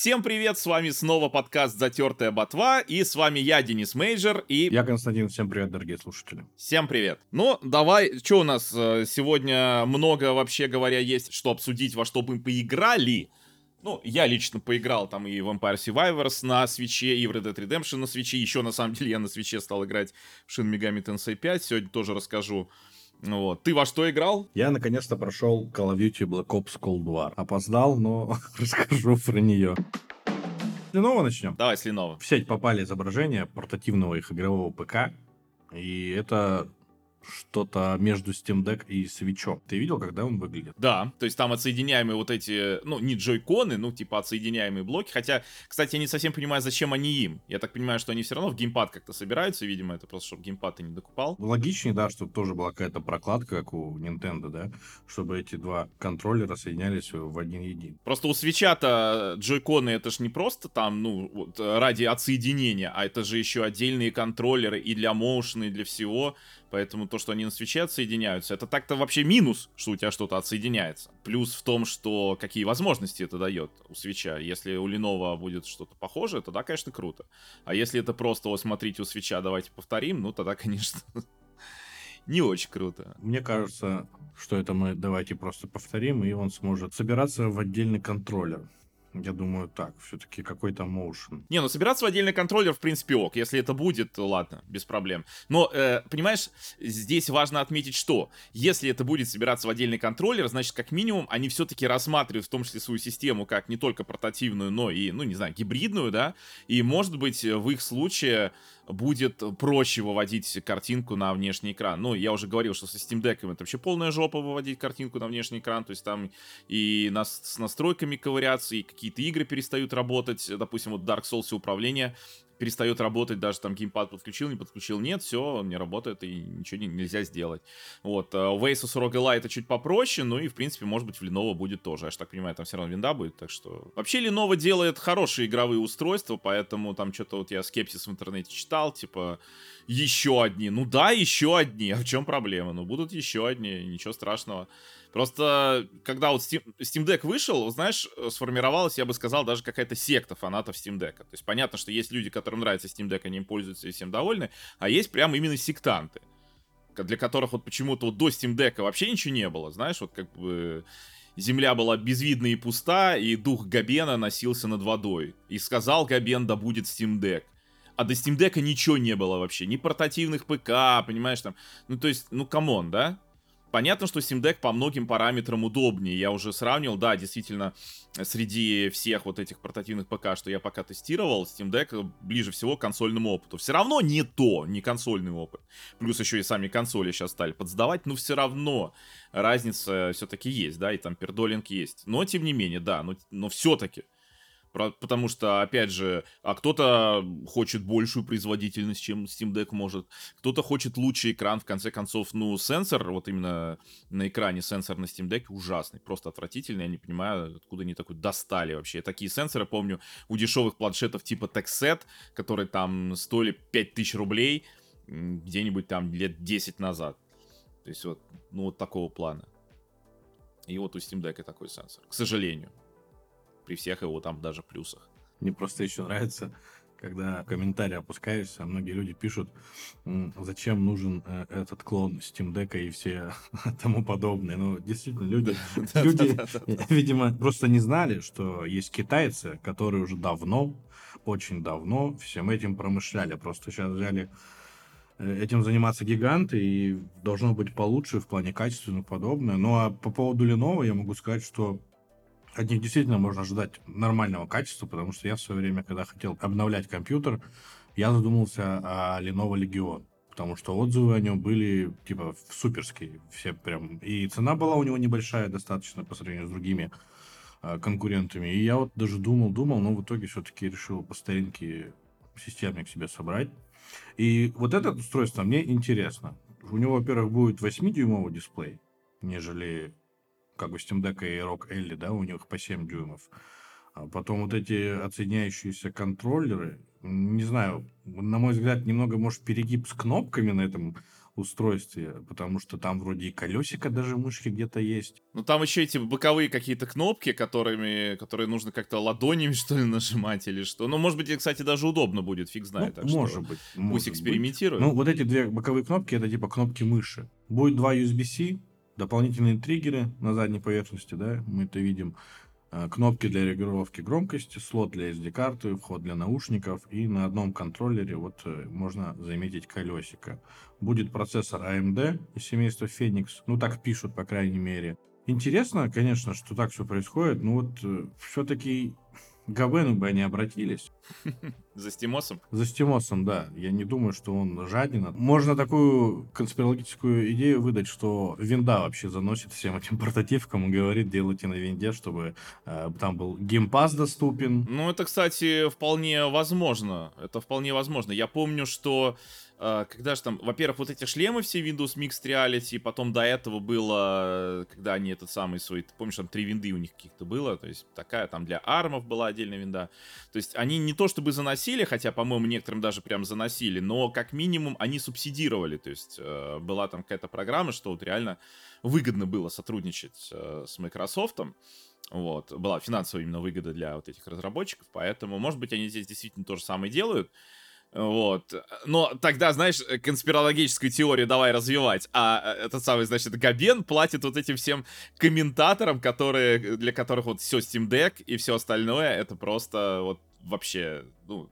Всем привет, с вами снова подкаст «Затертая ботва», и с вами я, Денис Мейджер, и... Я Константин, всем привет, дорогие слушатели. Всем привет. Ну, давай, что у нас э, сегодня много, вообще говоря, есть, что обсудить, во что мы поиграли. Ну, я лично поиграл там и в Empire Survivors на свече, и в Red Dead Redemption на свече. Еще, на самом деле, я на свече стал играть в Shin Megami Tensei 5. Сегодня тоже расскажу. Вот. Ты во что играл? Я наконец-то прошел Call of Duty Black Ops Cold War. Опоздал, но расскажу про нее. С Ленова начнем. Давай с Ленова. В сеть попали изображения портативного их игрового ПК. И это что-то между Steam Deck и свечом. Ты видел, когда он выглядит? Да, то есть там отсоединяемые вот эти, ну, не джойконы, ну, типа отсоединяемые блоки, хотя, кстати, я не совсем понимаю, зачем они им. Я так понимаю, что они все равно в геймпад как-то собираются, видимо, это просто, чтобы геймпад ты не докупал. Логичнее, да, чтобы тоже была какая-то прокладка, как у Nintendo, да, чтобы эти два контроллера соединялись в один един. Просто у свеча-то джойконы это же не просто там, ну, вот, ради отсоединения, а это же еще отдельные контроллеры и для моушена, и для всего. Поэтому то, что они на свече отсоединяются, это так-то вообще минус, что у тебя что-то отсоединяется. Плюс в том, что какие возможности это дает у свеча. Если у Lenovo будет что-то похожее, тогда, конечно, круто. А если это просто, вот смотрите, у свеча давайте повторим, ну тогда, конечно, не очень круто. Мне кажется, что это мы давайте просто повторим, и он сможет собираться в отдельный контроллер. Я думаю, так, все-таки какой-то motion. Не, ну собираться в отдельный контроллер, в принципе, ок. Если это будет, ладно, без проблем. Но, э, понимаешь, здесь важно отметить, что если это будет собираться в отдельный контроллер, значит, как минимум, они все-таки рассматривают в том числе свою систему как не только портативную, но и, ну, не знаю, гибридную, да. И, может быть, в их случае будет проще выводить картинку на внешний экран. Ну, я уже говорил, что со Steam Deck это вообще полная жопа выводить картинку на внешний экран, то есть там и нас, с настройками ковыряться, и какие-то игры перестают работать, допустим, вот Dark Souls и управление перестает работать, даже там геймпад подключил, не подключил, нет, все, он не работает и ничего не, нельзя сделать. Вот, у Asus ROG Lite чуть попроще, ну и, в принципе, может быть, в Lenovo будет тоже. Я же так понимаю, там все равно винда будет, так что... Вообще, Lenovo делает хорошие игровые устройства, поэтому там что-то вот я скепсис в интернете читал, типа, еще одни. Ну да, еще одни, а в чем проблема? Ну, будут еще одни, ничего страшного. Просто, когда вот Steam, Deck вышел, знаешь, сформировалась, я бы сказал, даже какая-то секта фанатов Steam Deck. То есть понятно, что есть люди, которым нравится Steam Deck, они им пользуются и всем довольны, а есть прям именно сектанты, для которых вот почему-то вот до Steam Deck вообще ничего не было, знаешь, вот как бы земля была безвидна и пуста, и дух Габена носился над водой. И сказал Габен, да будет Steam Deck. А до Steam Deck ничего не было вообще, ни портативных ПК, понимаешь, там, ну то есть, ну come on, да? Понятно, что Steam Deck по многим параметрам удобнее. Я уже сравнил, да, действительно, среди всех вот этих портативных ПК, что я пока тестировал, Steam Deck ближе всего к консольному опыту. Все равно не то, не консольный опыт. Плюс еще и сами консоли сейчас стали подсдавать, но все равно разница все-таки есть, да, и там пердолинг есть. Но, тем не менее, да, но, но все-таки. Потому что, опять же, а кто-то хочет большую производительность, чем Steam Deck может. Кто-то хочет лучший экран, в конце концов. Ну, сенсор, вот именно на экране сенсор на Steam Deck ужасный, просто отвратительный. Я не понимаю, откуда они такой достали вообще. Такие сенсоры, помню, у дешевых планшетов типа TechSet, которые там стоили 5000 рублей где-нибудь там лет 10 назад. То есть вот, ну вот такого плана. И вот у Steam Deck такой сенсор, к сожалению при всех его там даже плюсах. Мне просто еще нравится, когда комментарии опускаешься, многие люди пишут, зачем нужен э, этот клон Steam Deck и все тому подобное. Ну, действительно, люди, люди видимо, просто не знали, что есть китайцы, которые уже давно, очень давно всем этим промышляли. Просто сейчас взяли э, этим заниматься гиганты, и должно быть получше в плане качества и подобное. Ну, а по поводу Lenovo я могу сказать, что от них действительно можно ожидать нормального качества, потому что я в свое время, когда хотел обновлять компьютер, я задумался о Lenovo Legion, потому что отзывы о нем были, типа, суперские, все прям, и цена была у него небольшая достаточно по сравнению с другими э, конкурентами, и я вот даже думал, думал, но в итоге все-таки решил по старинке системник себе собрать. И вот это устройство мне интересно. У него, во-первых, будет 8-дюймовый дисплей, нежели как бы Steam Deck и Rock Ellie, да, у них по 7 дюймов. А потом вот эти отсоединяющиеся контроллеры, не знаю, на мой взгляд, немного, может, перегиб с кнопками на этом устройстве, потому что там вроде и колесико даже мышки где-то есть. Ну там еще эти боковые какие-то кнопки, которыми, которые нужно как-то ладонями что ли нажимать или что. Ну может быть, кстати, даже удобно будет, фиг знает. Ну, так может что быть. Пусть может экспериментируют. быть. Ну вот эти две боковые кнопки это типа кнопки мыши. Будет два USB-C, дополнительные триггеры на задней поверхности, да, мы это видим. А, Кнопки для регулировки громкости, слот для SD-карты, вход для наушников и на одном контроллере вот э, можно заметить колесико. Будет процессор AMD из семейства Phoenix, ну так пишут, по крайней мере. Интересно, конечно, что так все происходит, но вот все-таки к Габену бы они обратились. За SteamOS ом. За SteamOS ом, да. Я не думаю, что он жаден. Можно такую конспирологическую идею выдать, что винда вообще заносит всем этим портативкам и говорит, делайте на винде, чтобы э, там был Game Pass доступен. Ну, это, кстати, вполне возможно. Это вполне возможно. Я помню, что когда же там, во-первых, вот эти шлемы все Windows Mixed Reality, потом до этого было, когда они этот самый свой, ты помнишь, там три винды у них каких-то было, то есть такая там для ARM ов была отдельная винда. То есть они не то чтобы заносили, хотя, по-моему, некоторым даже прям заносили, но как минимум они субсидировали, то есть э, была там какая-то программа, что вот реально выгодно было сотрудничать э, с Microsoft. Вот, была финансовая именно выгода для вот этих разработчиков, поэтому, может быть, они здесь действительно то же самое делают. Вот. Но тогда, знаешь, конспирологическую теорию давай развивать. А э, этот самый, значит, Габен платит вот этим всем комментаторам, которые, для которых вот все Steam Deck и все остальное, это просто вот вообще, ну...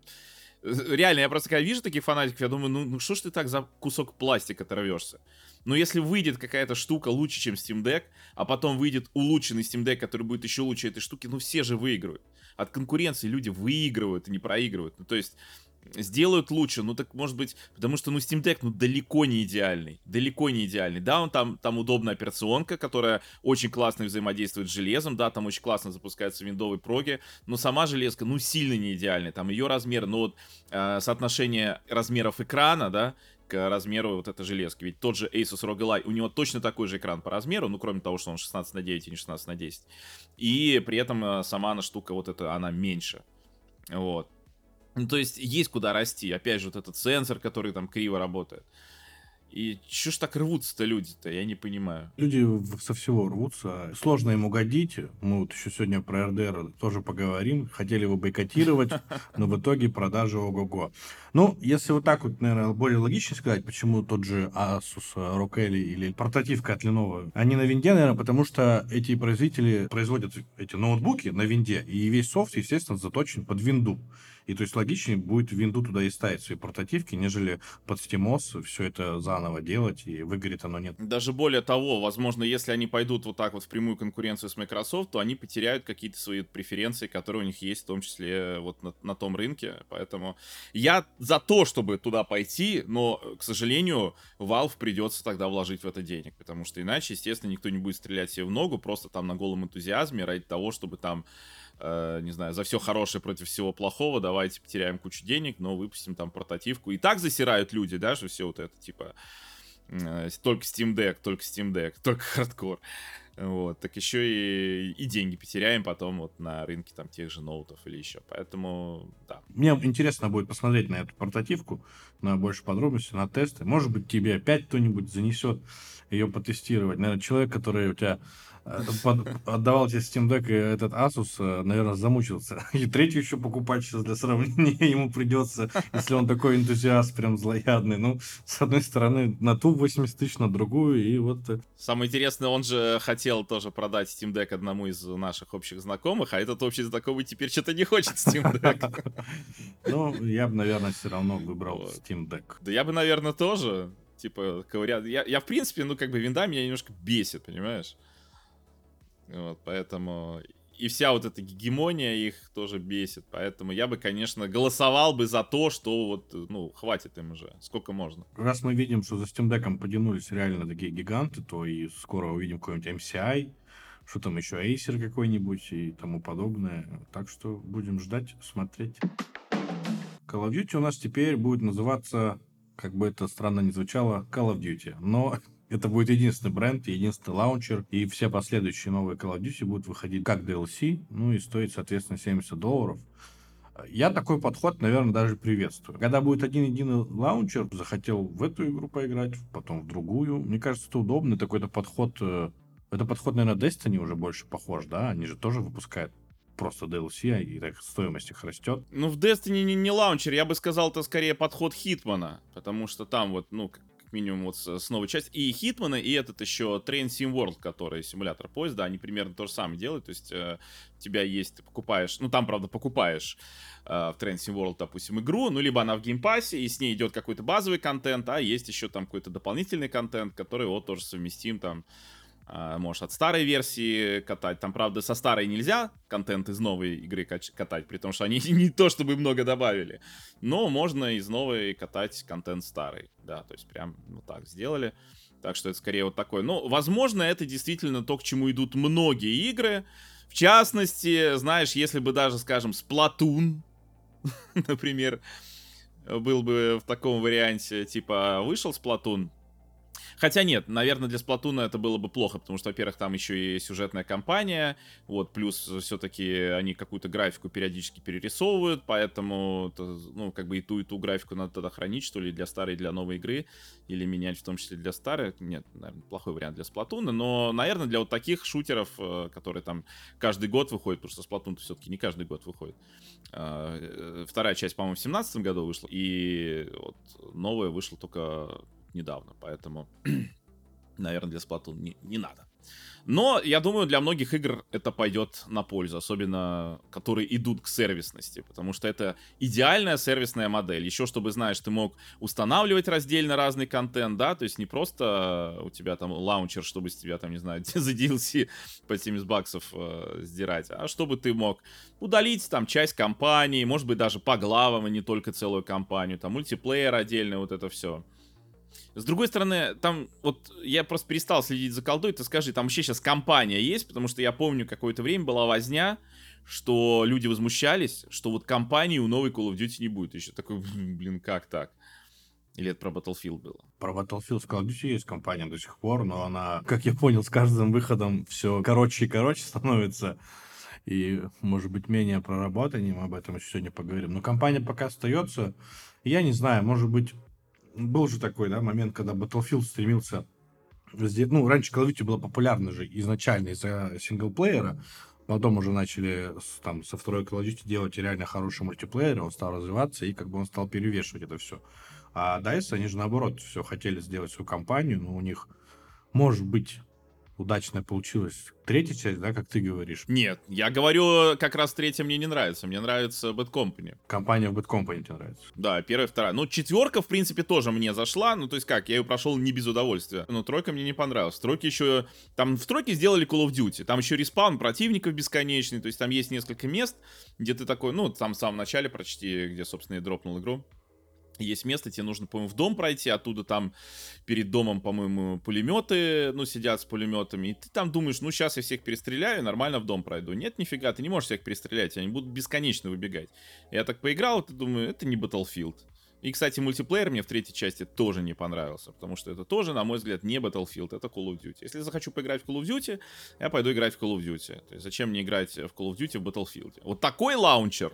Реально, я просто когда вижу таких фанатиков, я думаю, ну, ну что ж ты так за кусок пластика оторвешься? Но если выйдет какая-то штука лучше, чем Steam Deck, а потом выйдет улучшенный Steam Deck, который будет еще лучше этой штуки, ну все же выиграют. От конкуренции люди выигрывают и не проигрывают. Ну то есть сделают лучше, ну так может быть, потому что, ну, Steam Deck, ну, далеко не идеальный, далеко не идеальный, да, он там, там удобная операционка, которая очень классно взаимодействует с железом, да, там очень классно запускается виндовые проги, но сама железка, ну, сильно не идеальная, там ее размер, ну, вот, э, соотношение размеров экрана, да, к размеру вот этой железки. Ведь тот же Asus ROG Ally, у него точно такой же экран по размеру, ну, кроме того, что он 16 на 9 и не 16 на 10. И при этом э, сама она штука вот эта, она меньше. Вот. Ну, то есть есть куда расти. Опять же, вот этот сенсор, который там криво работает. И чё ж так рвутся-то люди-то, я не понимаю. Люди со всего рвутся. Сложно им угодить. Мы вот еще сегодня про РДР тоже поговорим. Хотели его бойкотировать, но в итоге продажи ого-го. Ну, если вот так вот, наверное, более логично сказать, почему тот же Asus, ROG Ally или портативка от Lenovo, они на винде, наверное, потому что эти производители производят эти ноутбуки на винде, и весь софт, естественно, заточен под винду. И то есть логичнее будет винду туда и ставить свои портативки, нежели под SteamOS все это заново делать, и выгорит оно нет. Даже более того, возможно, если они пойдут вот так вот в прямую конкуренцию с Microsoft, то они потеряют какие-то свои преференции, которые у них есть, в том числе вот на, на том рынке. Поэтому я за то, чтобы туда пойти, но, к сожалению, Valve придется тогда вложить в это денег, потому что иначе, естественно, никто не будет стрелять себе в ногу, просто там на голом энтузиазме ради того, чтобы там э, не знаю, за все хорошее против всего плохого, давайте потеряем кучу денег, но выпустим там портативку. И так засирают люди, да, что все вот это, типа, э, только Steam Deck, только Steam Deck, только хардкор. Вот, так еще и, и деньги потеряем потом вот на рынке там тех же ноутов или еще. Поэтому, да. Мне интересно будет посмотреть на эту портативку, на больше подробностей, на тесты. Может быть, тебе опять кто-нибудь занесет ее потестировать. Наверное, человек, который у тебя под, отдавал тебе Steam Deck, и этот Asus, э, наверное, замучился. И третью еще покупать сейчас для сравнения ему придется, если он такой энтузиаст, прям злоядный. Ну, с одной стороны, на ту 80 тысяч, на другую, и вот... Э, Самое интересное, он же хотел тоже продать Steam Deck одному из наших общих знакомых, а этот общий знакомый теперь что-то не хочет Steam Deck. Ну, я бы, наверное, все равно выбрал Steam Deck. Да я бы, наверное, тоже типа, ковырял. Я, я, в принципе, ну, как бы, винда меня немножко бесит, понимаешь? Вот, поэтому и вся вот эта гегемония их тоже бесит. Поэтому я бы, конечно, голосовал бы за то, что вот, ну, хватит им уже. Сколько можно. Раз мы видим, что за Steam Deck потянулись реально такие гиганты, то и скоро увидим какой-нибудь MCI, что там еще Acer какой-нибудь и тому подобное. Так что будем ждать, смотреть. Call of Duty у нас теперь будет называться, как бы это странно ни звучало, Call of Duty. Но это будет единственный бренд, единственный лаунчер, и все последующие новые Call of Duty будут выходить как DLC, ну и стоить, соответственно, 70 долларов. Я такой подход, наверное, даже приветствую. Когда будет один-единый лаунчер, захотел в эту игру поиграть, потом в другую. Мне кажется, это удобный такой-то подход. э, Это подход, наверное, Destiny уже больше похож, да? Они же тоже выпускают просто DLC, и так стоимость их растет. Ну, в Destiny не, не лаунчер, я бы сказал, это скорее подход Hitman а, потому что там вот, ну, как минимум вот с, новой частью, и Hitman а, и этот еще Train Sim World, который симулятор поезда, они примерно то же самое делают, то есть э, тебя есть, ты покупаешь, ну, там, правда, покупаешь э, в Train Sim World, допустим, игру, ну, либо она в Game Pass е, и с ней идет какой-то базовый контент, а есть еще там какой-то дополнительный контент, который вот тоже совместим там можешь от старой версии катать. Там, правда, со старой нельзя контент из новой игры катать, при том, что они не то чтобы много добавили. Но можно из новой катать контент старый. Да, то есть прям ну так сделали. Так что это скорее вот такое. Ну, возможно, это действительно то, к чему идут многие игры. В частности, знаешь, если бы даже, скажем, Splatoon, например, был бы в таком варианте, типа, вышел Splatoon, Хотя нет, наверное, для Сплатуна это было бы плохо, потому что, во-первых, там еще и сюжетная кампания, вот, плюс все-таки они какую-то графику периодически перерисовывают, поэтому, ну, как бы и ту, и ту графику надо тогда хранить, что ли, для старой, для новой игры, или менять в том числе для старой. Нет, наверное, плохой вариант для Сплатуна, но, наверное, для вот таких шутеров, э, которые там каждый год выходят, потому что Сплатун все-таки не каждый год выходит. Э, вторая часть, по-моему, в 2017 году вышла, и вот новая вышла только недавно, поэтому, наверное, для Splatoon не, не надо. Но, я думаю, для многих игр это пойдет на пользу, особенно которые идут к сервисности, потому что это идеальная сервисная модель. Еще, чтобы, знаешь, ты мог устанавливать раздельно разный контент, да, то есть не просто у тебя там лаунчер, чтобы с тебя там, не знаю, за DLC по 70 баксов э, сдирать, а чтобы ты мог удалить там часть компании, может быть, даже по главам, и не только целую компанию, там мультиплеер отдельный, вот это все. С другой стороны, там вот я просто перестал следить за колдой. Ты скажи, там вообще сейчас компания есть, потому что я помню, какое-то время была возня, что люди возмущались, что вот компании у новой Call of Duty не будет. Еще такой, блин, как так? Или это про Battlefield было? Про Battlefield в Call of Duty есть компания до сих пор, но она, как я понял, с каждым выходом все короче и короче становится. И, может быть, менее проработанным, об этом еще сегодня поговорим. Но компания пока остается. Я не знаю, может быть, был же такой, да, момент, когда Battlefield стремился... Ну, раньше Call of Duty было популярно же изначально из-за синглплеера, Потом уже начали там со второй Call of Duty делать реально хороший мультиплеер, он стал развиваться, и как бы он стал перевешивать это все. А DICE, они же наоборот все хотели сделать свою компанию, но у них, может быть, удачная получилась третья часть, да, как ты говоришь? Нет, я говорю, как раз третья мне не нравится. Мне нравится Bad Company. Компания в Bad Company тебе нравится? Да, первая, вторая. Ну, четверка, в принципе, тоже мне зашла. Ну, то есть как, я ее прошел не без удовольствия. Но тройка мне не понравилась. Тройки еще... Там в тройке сделали Call of Duty. Там еще респаун противников бесконечный. То есть там есть несколько мест, где ты такой... Ну, там в самом начале почти, где, собственно, и дропнул игру есть место, тебе нужно, по-моему, в дом пройти, оттуда там перед домом, по-моему, пулеметы, ну, сидят с пулеметами, и ты там думаешь, ну, сейчас я всех перестреляю, нормально в дом пройду. Нет, нифига, ты не можешь всех перестрелять, они будут бесконечно выбегать. Я так поиграл, и думаю, это не Battlefield. И, кстати, мультиплеер мне в третьей части тоже не понравился, потому что это тоже, на мой взгляд, не Battlefield, это Call of Duty. Если я захочу поиграть в Call of Duty, я пойду играть в Call of Duty. То есть зачем мне играть в Call of Duty в Battlefield? Вот такой лаунчер,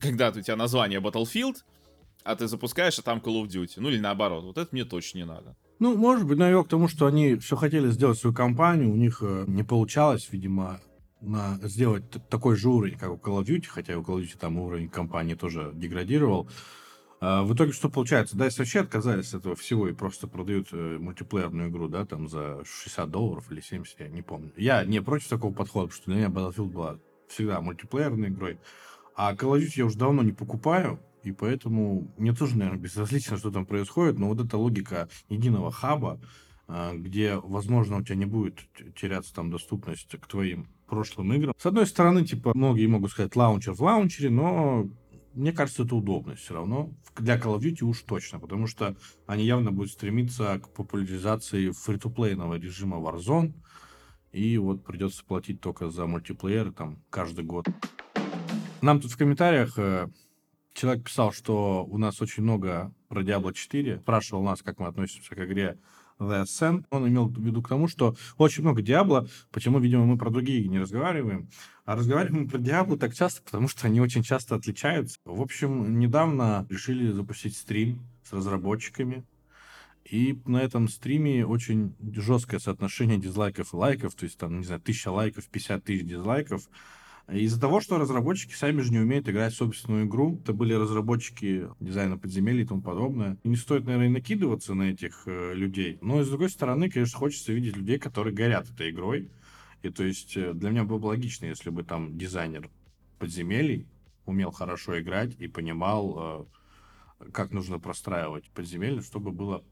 когда у тебя название Battlefield, а ты запускаешь, а там Call of Duty. Ну или наоборот. Вот это мне точно не надо. Ну, может быть, навек к тому, что они все хотели сделать свою компанию, у них э, не получалось, видимо, на, сделать такой же уровень, как у Call of Duty, хотя у Call of Duty там уровень компании тоже деградировал. А в итоге что получается? Да, вообще отказались от этого всего и просто продают э, мультиплеерную игру, да, там за 60 долларов или 70, я не помню. Я не против такого подхода, потому что для меня Battlefield была всегда мультиплеерной игрой. А Call of Duty я уже давно не покупаю, и поэтому мне тоже, наверное, безразлично, что там происходит, но вот эта логика единого хаба, а, где, возможно, у тебя не будет теряться там доступность к твоим прошлым играм. С одной стороны, типа, многие могут сказать лаунчер в лаунчере, но мне кажется, это удобно все равно. Для Call of Duty уж точно, потому что они явно будут стремиться к популяризации фри-то-плейного режима Warzone, и вот придется платить только за мультиплеер там каждый год. Нам тут в комментариях э, Человек писал, что у нас очень много про Diablo 4, спрашивал нас, как мы относимся к игре The Ascent. Он имел в виду к тому, что очень много Диабло, почему, видимо, мы про другие не разговариваем, а разговариваем про Диабло так часто, потому что они очень часто отличаются. В общем, недавно решили запустить стрим с разработчиками, и на этом стриме очень жесткое соотношение дизлайков и лайков, то есть там, не знаю, тысяча лайков, 50 тысяч дизлайков. Из-за того, что разработчики сами же не умеют играть в собственную игру, это были разработчики дизайна подземелий и тому подобное. И не стоит, наверное, накидываться на этих э, людей. Но, с другой стороны, конечно, хочется видеть людей, которые горят этой игрой. И то есть э, для меня было бы логично, если бы там дизайнер подземелий умел хорошо играть и понимал, э, как нужно простраивать подземелье, чтобы было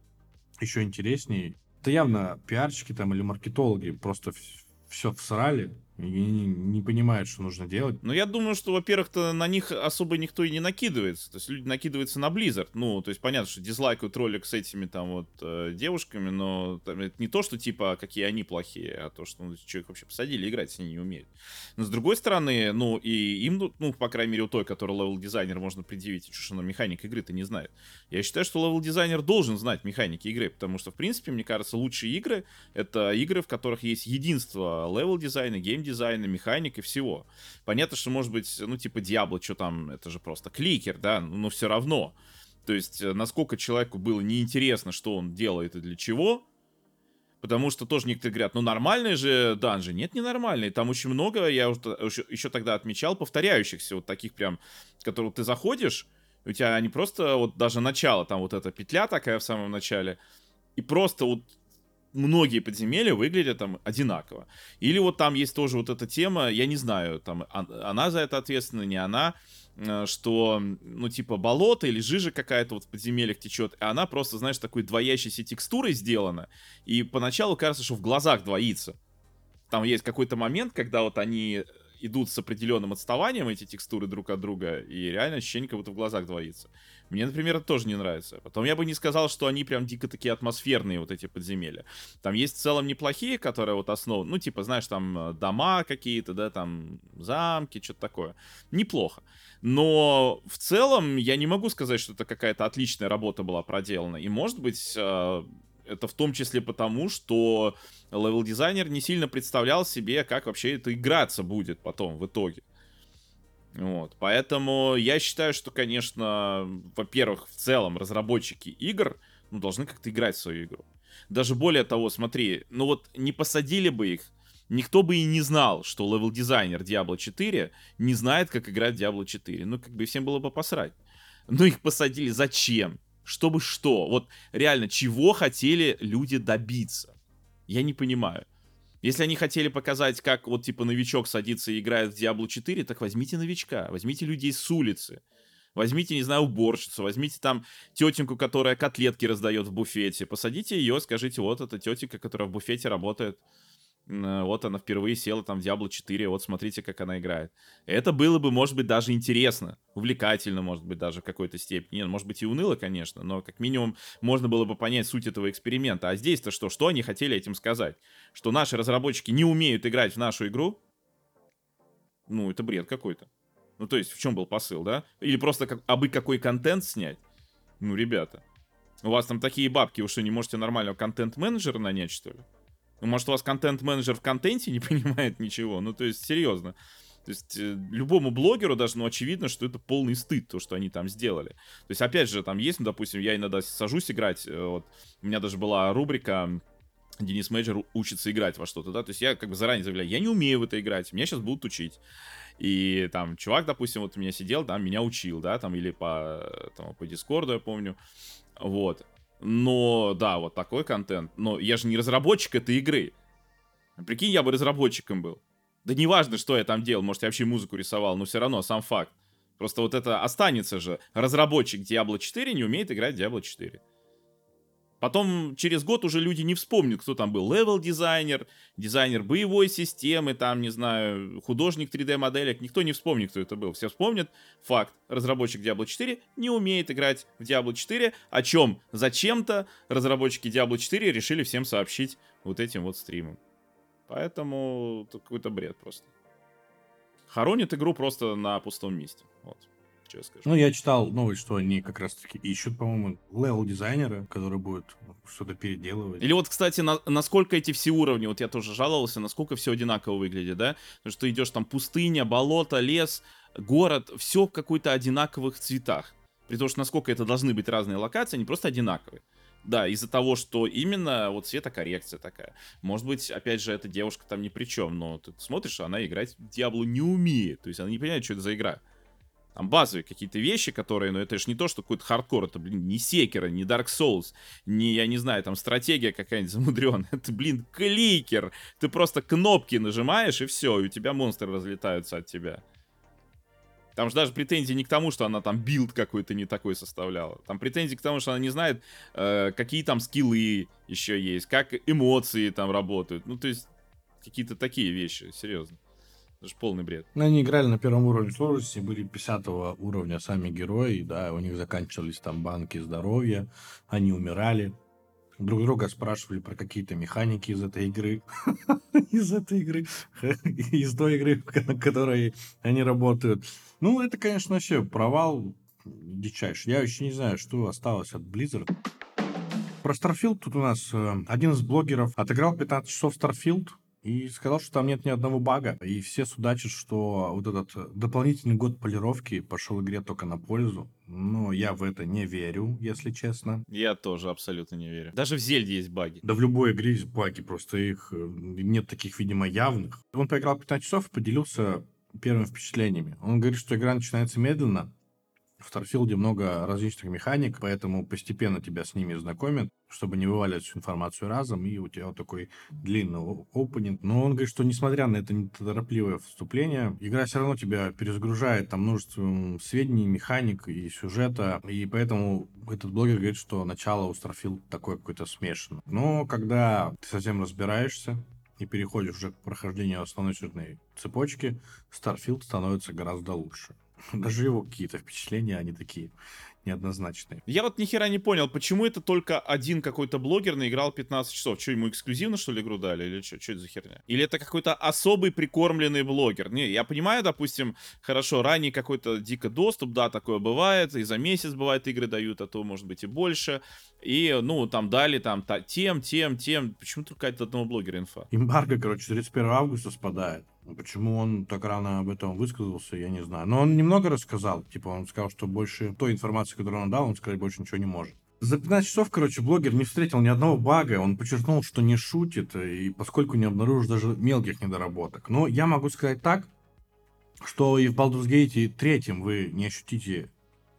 еще интереснее. Это явно пиарщики там или маркетологи просто все всрали, и не, понимают, что нужно делать. Ну, я думаю, что, во-первых-то, на них особо никто и не накидывается. То есть люди накидываются на Blizzard. Ну, то есть понятно, что дизлайкают ролик с этими там вот э, девушками, но там, это не то, что типа какие они плохие, а то, что ну, человек вообще посадили играть, они не умеют. Но с другой стороны, ну, и им, ну, по крайней мере, у той, который левел-дизайнер, можно предъявить, что она механик игры-то не знает. Я считаю, что левел-дизайнер должен знать механики игры, потому что, в принципе, мне кажется, лучшие игры — это игры, в которых есть единство левел-дизайна, гейм дизайна, механик и всего. Понятно, что может быть, ну, типа Diablo, что там, это же просто кликер, да, но все равно. То есть, э, насколько человеку было неинтересно, что он делает и для чего, Потому что тоже некоторые говорят, ну нормальные же данжи. Нет, не нормальные. Там очень много, я уже, еще тогда отмечал, повторяющихся, вот таких прям, которые ты заходишь, у тебя они просто, вот даже начало, там вот эта петля такая в самом начале, и просто вот многие подземелья выглядят там одинаково. Или вот там есть тоже вот эта тема, я не знаю, там она за это ответственна, не она, э, что, ну, типа, болото или жижа какая-то вот в подземельях течет, и она просто, знаешь, такой двоящейся текстурой сделана, и поначалу кажется, что в глазах двоится. Там есть какой-то момент, когда вот они идут с определенным отставанием эти текстуры друг от друга, и реально ощущение, как будто в глазах двоится. Мне, например, это тоже не нравится. Потом я бы не сказал, что они прям дико такие атмосферные, вот эти подземелья. Там есть в целом неплохие, которые вот основы, ну, типа, знаешь, там э, дома какие-то, да, там замки, что-то такое. Неплохо. Но в целом я не могу сказать, что это какая-то отличная работа была проделана. И, может быть, э, это в том числе потому, что левел-дизайнер не сильно представлял себе, как вообще это играться будет потом в итоге. Вот, поэтому я считаю, что, конечно, во-первых, в целом разработчики игр, ну, должны как-то играть в свою игру. Даже более того, смотри, ну вот не посадили бы их, никто бы и не знал, что левел-дизайнер Diablo 4 не знает, как играть Diablo 4. Ну, как бы всем было бы посрать. Но их посадили зачем? Чтобы что? Вот реально, чего хотели люди добиться? Я не понимаю. Если они хотели показать, как вот типа новичок садится и играет в Diablo 4, так возьмите новичка, возьмите людей с улицы. Возьмите, не знаю, уборщицу, возьмите там тетеньку, которая котлетки раздает в буфете. Посадите ее, скажите, вот эта тетенька, которая в буфете работает. Э, вот она впервые села там в Diablo 4, вот смотрите, как она играет. Это было бы, может быть, даже интересно, увлекательно, может быть, даже в какой-то степени. Нет, может быть, и уныло, конечно, но как минимум можно было бы понять суть этого эксперимента. А здесь-то что? Что они хотели этим сказать? Что наши разработчики не умеют играть в нашу игру? Ну, это бред какой-то. Ну, то есть, в чем был посыл, да? Или просто как, абы какой контент снять? Ну, ребята, у вас там такие бабки, вы что, не можете нормального контент-менеджера нанять, что ли? Ну, может, у вас контент-менеджер в контенте не понимает ничего? Ну, то есть, серьезно. То есть, э, любому блогеру даже, ну, очевидно, что это полный стыд, то, что они там сделали. То есть, опять же, там есть, ну, допустим, я иногда сажусь играть, э, вот, у меня даже была рубрика Денис Мейджор учится играть во что-то, да, то есть я как бы заранее заявляю, я не умею в это играть, меня сейчас будут учить. И там чувак, допустим, вот у меня сидел, там меня учил, да, там или по, там, по Discord у, я помню, вот. Но, да, вот такой контент. Но я же не разработчик этой игры. Прикинь, я бы разработчиком был. Да неважно, что я там делал, может, я вообще музыку рисовал, но все равно, сам факт. Просто вот это останется же. Разработчик Diablo 4 не умеет играть Diablo 4. Потом через год уже люди не вспомнят, кто там был. Левел-дизайнер, дизайнер боевой системы, там, не знаю, художник 3D-моделек. Никто не вспомнит, кто это был. Все вспомнят. Факт. Разработчик Diablo 4 не умеет играть в Diablo 4, о чем зачем-то разработчики Diablo 4 решили всем сообщить вот этим вот стримом. Поэтому это какой-то бред просто. Хоронит игру просто на пустом месте. Вот. Я скажу. Ну, я читал новость, что они как раз-таки ищут, по-моему, левел дизайнера, который будет что-то переделывать. Или вот, кстати, на, насколько эти все уровни, вот я тоже жаловался, насколько все одинаково выглядит, да? Потому что идешь там пустыня, болото, лес, город, все в какой-то одинаковых цветах. При том, что насколько это должны быть разные локации, они просто одинаковые. Да, из-за того, что именно вот цветокоррекция такая. Может быть, опять же, эта девушка там ни при чем, но ты смотришь, она играть в Диаблу не умеет. То есть она не понимает, что это за игра. Там базовые какие-то вещи, которые, ну это же не то, что какой-то хардкор, это, блин, не Sekiro, не Dark Souls, не, я не знаю, там стратегия какая-нибудь замудренная, это, блин, кликер. Ты просто кнопки нажимаешь, и все, и у тебя монстры разлетаются от тебя. Там же даже претензии не к тому, что она там билд какой-то не такой составляла. Там претензии к тому, что она не знает, э, какие там скиллы еще есть, как эмоции там работают. Ну, то есть, какие-то такие вещи, серьезно. Это же полный бред. Ну, они играли на первом уровне сложности, были 50 уровня сами герои, да, у них заканчивались там банки здоровья, они умирали. Друг друга спрашивали про какие-то механики из этой игры. из этой игры. из той игры, на которой они работают. Ну, это, конечно, вообще провал дичайший. Я еще не знаю, что осталось от Blizzard. Про Starfield тут у нас э, один из блогеров отыграл 15 часов Starfield, и сказал, что там нет ни одного бага. И все судачат, что вот этот дополнительный год полировки пошел игре только на пользу. Но я в это не верю, если честно. Я тоже абсолютно не верю. Даже в Зельде есть баги. Да в любой игре есть баги, просто их э, нет таких, видимо, явных. Он поиграл 15 часов и поделился первыми впечатлениями. Он говорит, что игра начинается медленно, в Старфилде много различных механик, поэтому постепенно тебя с ними знакомят, чтобы не вываливать всю информацию разом, и у тебя вот такой длинный опенинг. Но он говорит, что несмотря на это неторопливое вступление, игра все равно тебя перезагружает там множеством сведений, механик и сюжета, и поэтому этот блогер говорит, что начало у Starfield такое какое-то смешанное. Но когда ты совсем разбираешься, и переходишь уже к прохождению основной сюжетной цепочки, Starfield становится гораздо лучше. Даже его какие-то впечатления, они такие неоднозначные. Я вот ни хера не понял, почему это только один какой-то блогер наиграл 15 часов? Что, ему эксклюзивно, что ли, игру дали? Или что? Что это за херня? Или это какой-то особый прикормленный блогер? Не, я понимаю, допустим, хорошо, ранний какой-то дико доступ, да, такое бывает, и за месяц бывает игры дают, а то, может быть, и больше. И, ну, там дали там та, тем, тем, тем. Почему только от одного блогера инфа? Эмбарго, короче, 31 августа спадает. Почему он так рано об этом высказался, я не знаю. Но он немного рассказал. Типа, он сказал, что больше той информации, которую он дал, он сказать больше ничего не может. За 15 часов, короче, блогер не встретил ни одного бага. Он подчеркнул, что не шутит, и поскольку не обнаружил даже мелких недоработок. Но я могу сказать так, что и в Baldur's Gate 3 вы не ощутите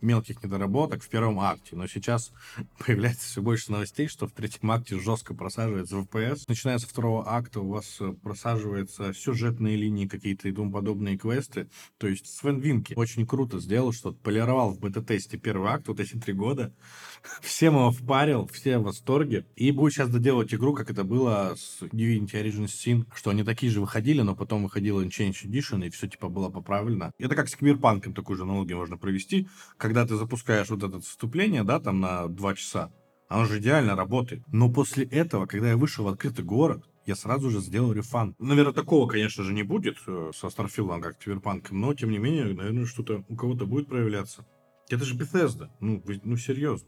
мелких недоработок в первом акте, но сейчас появляется все больше новостей, что в третьем акте жестко просаживается FPS. Начиная со второго акта у вас э, просаживаются сюжетные линии какие-то и тому подобные квесты. То есть Свен Винки очень круто сделал, что полировал в бета-тесте первый акт вот эти три года. Всем его впарил, все в восторге. И будет сейчас доделать игру, как это было с Divinity Origins Sin, что они такие же выходили, но потом выходила Change Edition, и все типа было поправлено. Это как с Киберпанком такую же аналогию можно провести, как когда ты запускаешь вот это вступление, да, там на два часа, оно же идеально работает. Но после этого, когда я вышел в открытый город, я сразу же сделал рефан. Наверное, такого, конечно же, не будет э, со Старфилдом, как Киберпанком, но, тем не менее, наверное, что-то у кого-то будет проявляться. Это же Bethesda, ну, ну серьезно.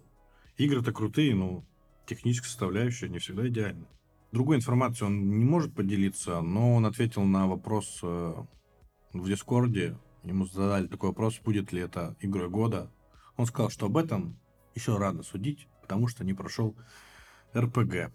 Игры-то крутые, но техническая составляющая не всегда идеальна. Другой информацией он не может поделиться, но он ответил на вопрос э, в Дискорде Ему задали такой вопрос, будет ли это игрой года. Он сказал, что об этом еще рано судить, потому что не прошел РПГ.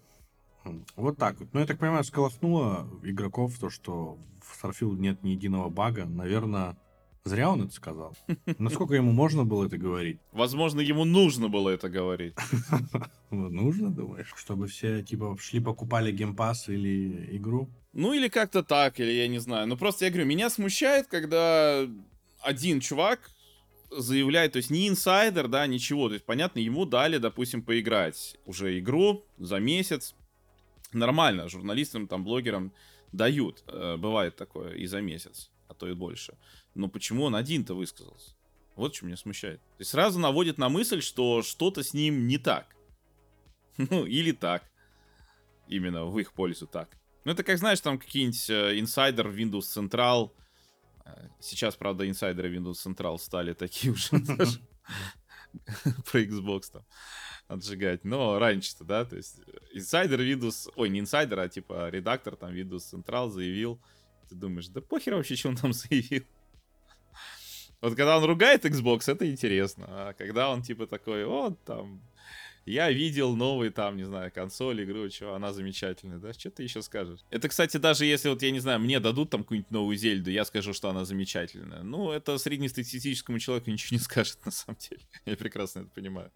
Вот так вот. Ну, я так понимаю, всколыхнуло игроков то, что в Starfield нет ни единого бага. Наверное, зря он это сказал. Насколько ему можно было это говорить? Возможно, ему нужно было это говорить. Нужно, думаешь? Чтобы все, типа, шли покупали Game Pass или игру? Ну, или как-то так, или я не знаю. Ну, просто я говорю, меня смущает, когда один чувак заявляет, то есть не инсайдер, да, ничего. То есть, понятно, ему дали, допустим, поиграть уже игру за месяц. Нормально, журналистам, там, блогерам дают. Э, бывает такое и за месяц, а то и больше. Но почему он один-то высказался? Вот что меня смущает. То есть сразу наводит на мысль, что что-то с ним не так. Ну, или так. Именно в их пользу так. Ну, это как, знаешь, там какие-нибудь э, инсайдер Windows Central, Сейчас, правда, инсайдеры Windows Central стали такие уже про Xbox там отжигать. Но раньше-то, да, то есть инсайдер Windows, ой, не инсайдер, а типа редактор там Windows Central заявил, ты думаешь, да похер вообще, что он там заявил. Вот когда он ругает Xbox, это интересно. А когда он типа такой, вот там, я видел новый там, не знаю, консоль, игру, что она замечательная, да? Что ты еще скажешь? Это, кстати, даже если вот, я не знаю, мне дадут там какую-нибудь новую Зельду, я скажу, что она замечательная. Ну, это среднестатистическому человеку ничего не скажет, на самом деле. Я прекрасно это понимаю.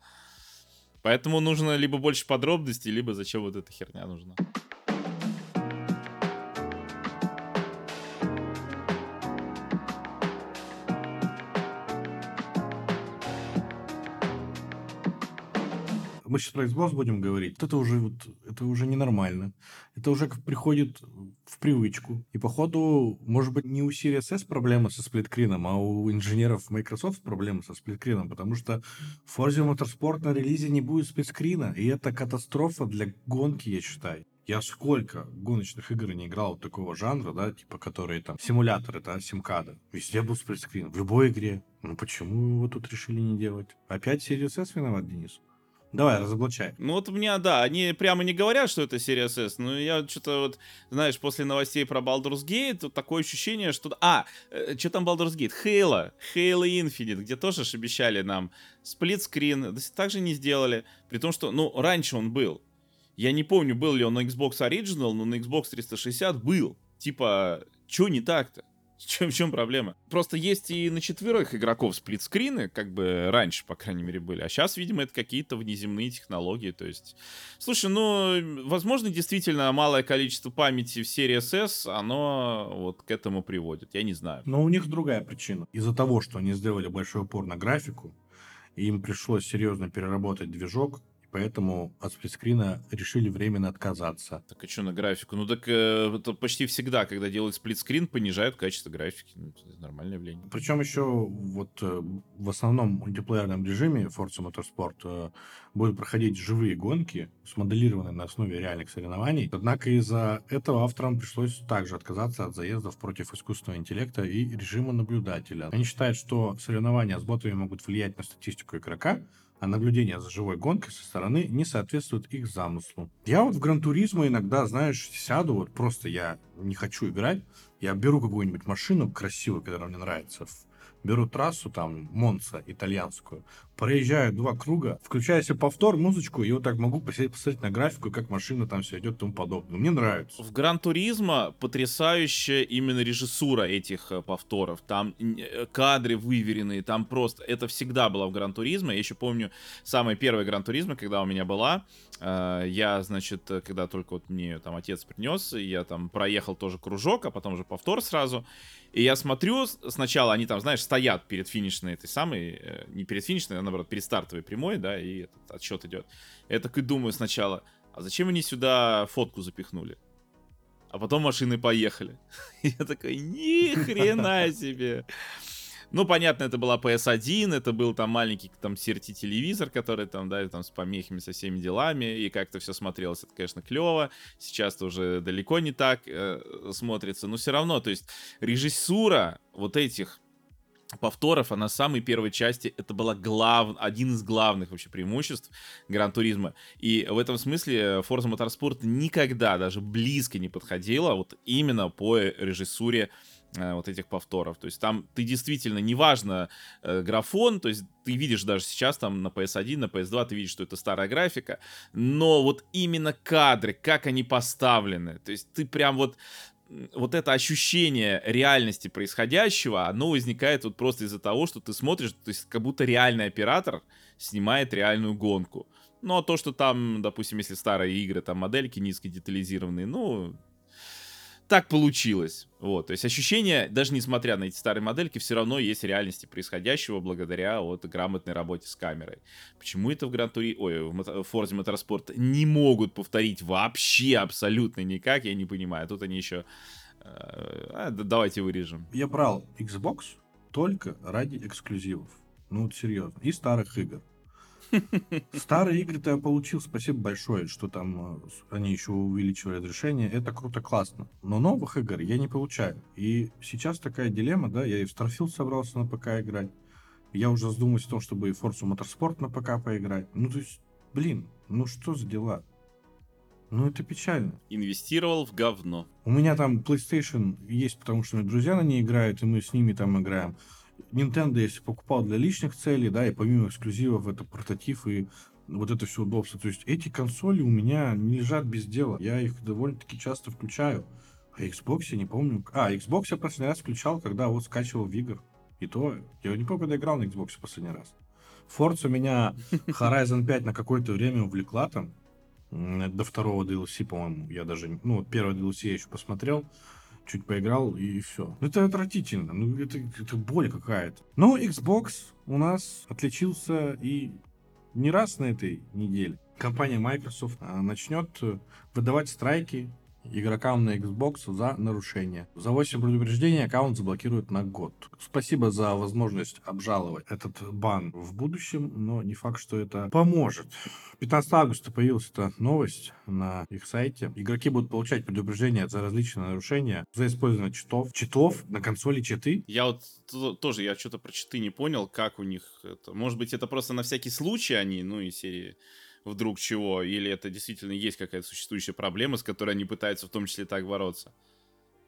Поэтому нужно либо больше подробностей, либо зачем вот эта херня нужна. Мы сейчас про Xbox будем говорить, это уже, вот, это уже ненормально. Это уже как приходит в привычку. И походу, может быть, не у Series S проблема со сплиткрином, а у инженеров Microsoft проблема со сплиткрином, потому что в Forza Motorsport на релизе не будет сплитскрина, и это катастрофа для гонки, я считаю. Я сколько гоночных игр не играл такого жанра, да, типа, которые там, симуляторы, да, симкада. Везде был сплитскрин. В любой игре. Ну почему его тут решили не делать? Опять Series S виноват, Денис? Давай, разоблачай. Ну вот у меня, да, они прямо не говорят, что это серия S, но я что-то вот, знаешь, после новостей про Baldur's Gate, вот такое ощущение, что... А, э, что там Baldur's Gate? Halo, Halo Infinite, где тоже ж обещали нам сплитскрин, также не сделали, при том, что, ну, раньше он был. Я не помню, был ли он на Xbox Original, но на Xbox 360 был. Типа, что не так-то? В чем, чем проблема? Просто есть и на четверых игроков сплитскрины, как бы раньше, по крайней мере, были. А сейчас, видимо, это какие-то внеземные технологии. То есть, слушай, ну, возможно, действительно малое количество памяти в серии SS, оно вот к этому приводит. Я не знаю. Но у них другая причина. Из-за того, что они сделали большой упор на графику, им пришлось серьезно переработать движок, поэтому от сплитскрина решили временно отказаться. Так а что на графику? Ну так э, это почти всегда, когда делают сплитскрин, понижают качество графики. Ну, это нормальное явление. Причем еще вот э, в основном мультиплеерном режиме Forza Motorsport э, будут проходить живые гонки, смоделированные на основе реальных соревнований. Однако из-за этого авторам пришлось также отказаться от заездов против искусственного интеллекта и режима наблюдателя. Они считают, что соревнования с ботами могут влиять на статистику игрока, а наблюдение за живой гонкой со стороны не соответствует их замыслу. Я вот в Гран-туризмо иногда, знаешь, сяду, вот просто я не хочу играть, я беру какую-нибудь машину красивую, которая мне нравится, беру трассу там, Монца, итальянскую, проезжаю два круга, включаю себе повтор, музычку, и вот так могу посидеть, посмотреть на графику, как машина там все идет и тому подобное. Мне нравится. В Gran Turismo потрясающая именно режиссура этих э, повторов. Там э, кадры выверенные, там просто... Это всегда было в Gran Turismo. Я еще помню самый первый Gran Turismo, когда у меня была. Э, я, значит, когда только вот мне там отец принес, я там проехал тоже кружок, а потом уже повтор сразу. И я смотрю, сначала они там, знаешь, стоят перед финишной этой самой, не перед финишной, наоборот, перед стартовой прямой, да, и этот отсчет идет. Я так и думаю сначала, а зачем они сюда фотку запихнули? А потом машины поехали. Я такой, ни хрена себе. Ну, понятно, это была PS1, это был там маленький там CRT-телевизор, который там, да, там с помехами, со всеми делами, и как-то все смотрелось, это, конечно, клево. Сейчас-то уже далеко не так э, смотрится, но все равно, то есть режиссура вот этих повторов, а на самой первой части это была глав... один из главных вообще преимуществ Гран-туризма. И в этом смысле Forza Motorsport никогда даже близко не подходила вот именно по режиссуре э, вот этих повторов. То есть там ты действительно, неважно э, графон, то есть ты видишь даже сейчас там на PS1, на PS2, ты видишь, что это старая графика, но вот именно кадры, как они поставлены, то есть ты прям вот вот это ощущение реальности происходящего, оно возникает вот просто из-за того, что ты смотришь, то есть как будто реальный оператор снимает реальную гонку. Ну, а то, что там, допустим, если старые игры, там модельки низкодетализированные, ну, так получилось. Вот, то есть ощущение, даже несмотря на эти старые модельки, все равно есть реальности происходящего благодаря вот грамотной работе с камерой. Почему это в Гран Тури, ой, в Forza Motorsport не могут повторить вообще абсолютно никак, я не понимаю. Тут они еще... Э, а, давайте вырежем. Я брал Xbox только ради эксклюзивов. Ну вот серьезно. И старых игр. Старые игры-то я получил, спасибо большое, что там э, они еще увеличивали разрешение. Это круто, классно. Но новых игр я не получаю. И сейчас такая дилемма, да, я и в Starfield собрался на ПК играть. Я уже задумываюсь о том, чтобы и Forza Motorsport на ПК поиграть. Ну, то есть, блин, ну что за дела? Ну, это печально. Инвестировал в говно. У меня там PlayStation есть, потому что мои друзья на ней играют, и мы с ними там играем. Nintendo, если покупал для личных целей, да, и помимо эксклюзивов, это прототип и вот это все удобство. То есть эти консоли у меня не лежат без дела. Я их довольно-таки часто включаю. А Xbox я не помню. А, Xbox я последний раз включал, когда вот скачивал в игр. И то, я не помню, когда играл на Xbox последний раз. Forza меня Horizon 5 на какое-то время увлекла там. До второго DLC, по-моему, я даже... Ну, первый DLC я еще посмотрел чуть поиграл и все. Ну, это отвратительно, ну это, это боль какая-то. Но Xbox у нас отличился и не раз на этой неделе. Компания Microsoft а, начнет выдавать страйки игрокам на Xbox за нарушение. За 8 предупреждений аккаунт заблокируют на год. Спасибо за возможность обжаловать этот бан в будущем, но не факт, что это поможет. 15 августа появилась эта новость на их сайте. Игроки будут получать предупреждения за различные нарушения за использование читов. Читов на консоли читы. Я вот тоже, я что-то про читы не понял, как у них это. Может быть, это просто на всякий случай они, ну и серии вдруг чего, или это действительно есть какая-то существующая проблема, с которой они пытаются в том числе так бороться.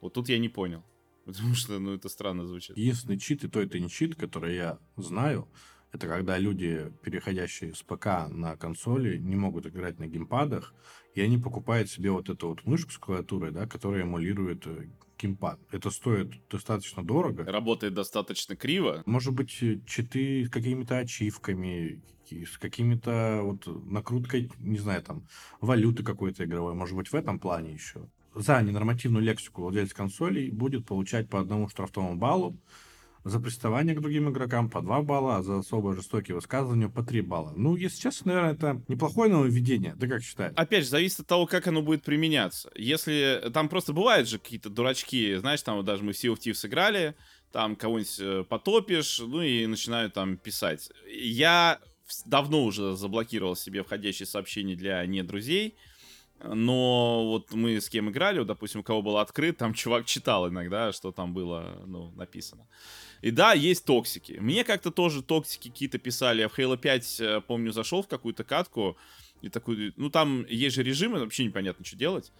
Вот тут я не понял. Потому что, ну, это странно звучит. Единственный чит, и то это не чит, который я знаю, это когда люди, переходящие с ПК на консоли, не могут играть на геймпадах, и они покупают себе вот эту вот мышку с клавиатурой, да, которая эмулирует э, геймпад. Это стоит достаточно дорого. Работает достаточно криво. Может быть, э, читы с какими-то ачивками, с какими-то вот накруткой, не знаю, там, валюты какой-то игровой. Может быть, в этом плане еще. За ненормативную лексику владелец консолей будет получать по одному штрафному баллу, за приставание к другим игрокам по 2 балла, а за особо жестокие высказывания по 3 балла. Ну, если честно, наверное, это неплохое нововведение. Ты как считаешь? Опять же, зависит от того, как оно будет применяться. Если там просто бывают же какие-то дурачки, знаешь, там вот даже мы в Sea of Thieves сыграли, там кого-нибудь э, потопишь, ну и начинают там писать. Я давно уже заблокировал себе входящие сообщения для не друзей, но вот мы с кем играли, вот, допустим, у кого был открыт, там чувак читал иногда, что там было, ну, написано. И да, есть токсики. Мне как-то тоже токсики какие-то писали. Я в Halo 5, э, помню, зашел в какую-то катку, и такой, ну, там есть же режимы, вообще непонятно, что делать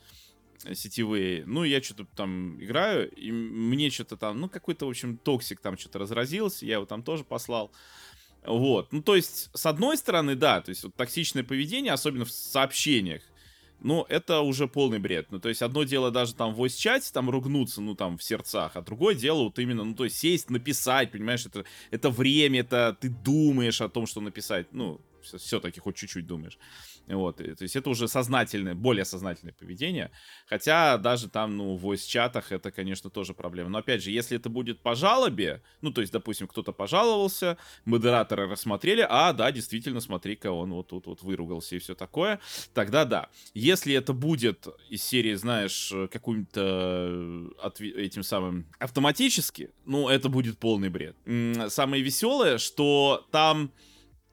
э, сетевые. Ну, я что-то там играю, и мне что-то там, ну, какой-то, в общем, токсик там что-то разразился, я его там тоже послал. Вот. Ну, то есть, с одной стороны, да, то есть, вот, токсичное поведение, особенно в сообщениях, ну, это уже полный бред. Ну, то есть, одно дело даже там в voice-чате, там, ругнуться, ну, там, в сердцах, а другое дело вот именно, ну, то есть, сесть, написать, понимаешь, это, это время, это ты думаешь о том, что написать, ну, все-таки хоть чуть-чуть думаешь. Вот, то есть это уже сознательное, более сознательное поведение. Хотя даже там, ну, в voice-чатах это, конечно, тоже проблема. Но опять же, если это будет по жалобе, ну, то есть, допустим, кто-то пожаловался, модераторы рассмотрели, а, да, действительно, смотри-ка, он вот тут вот выругался и все такое, тогда да. Если это будет из серии, знаешь, каким-то этим самым автоматически, ну, это будет полный бред. Самое веселое, что там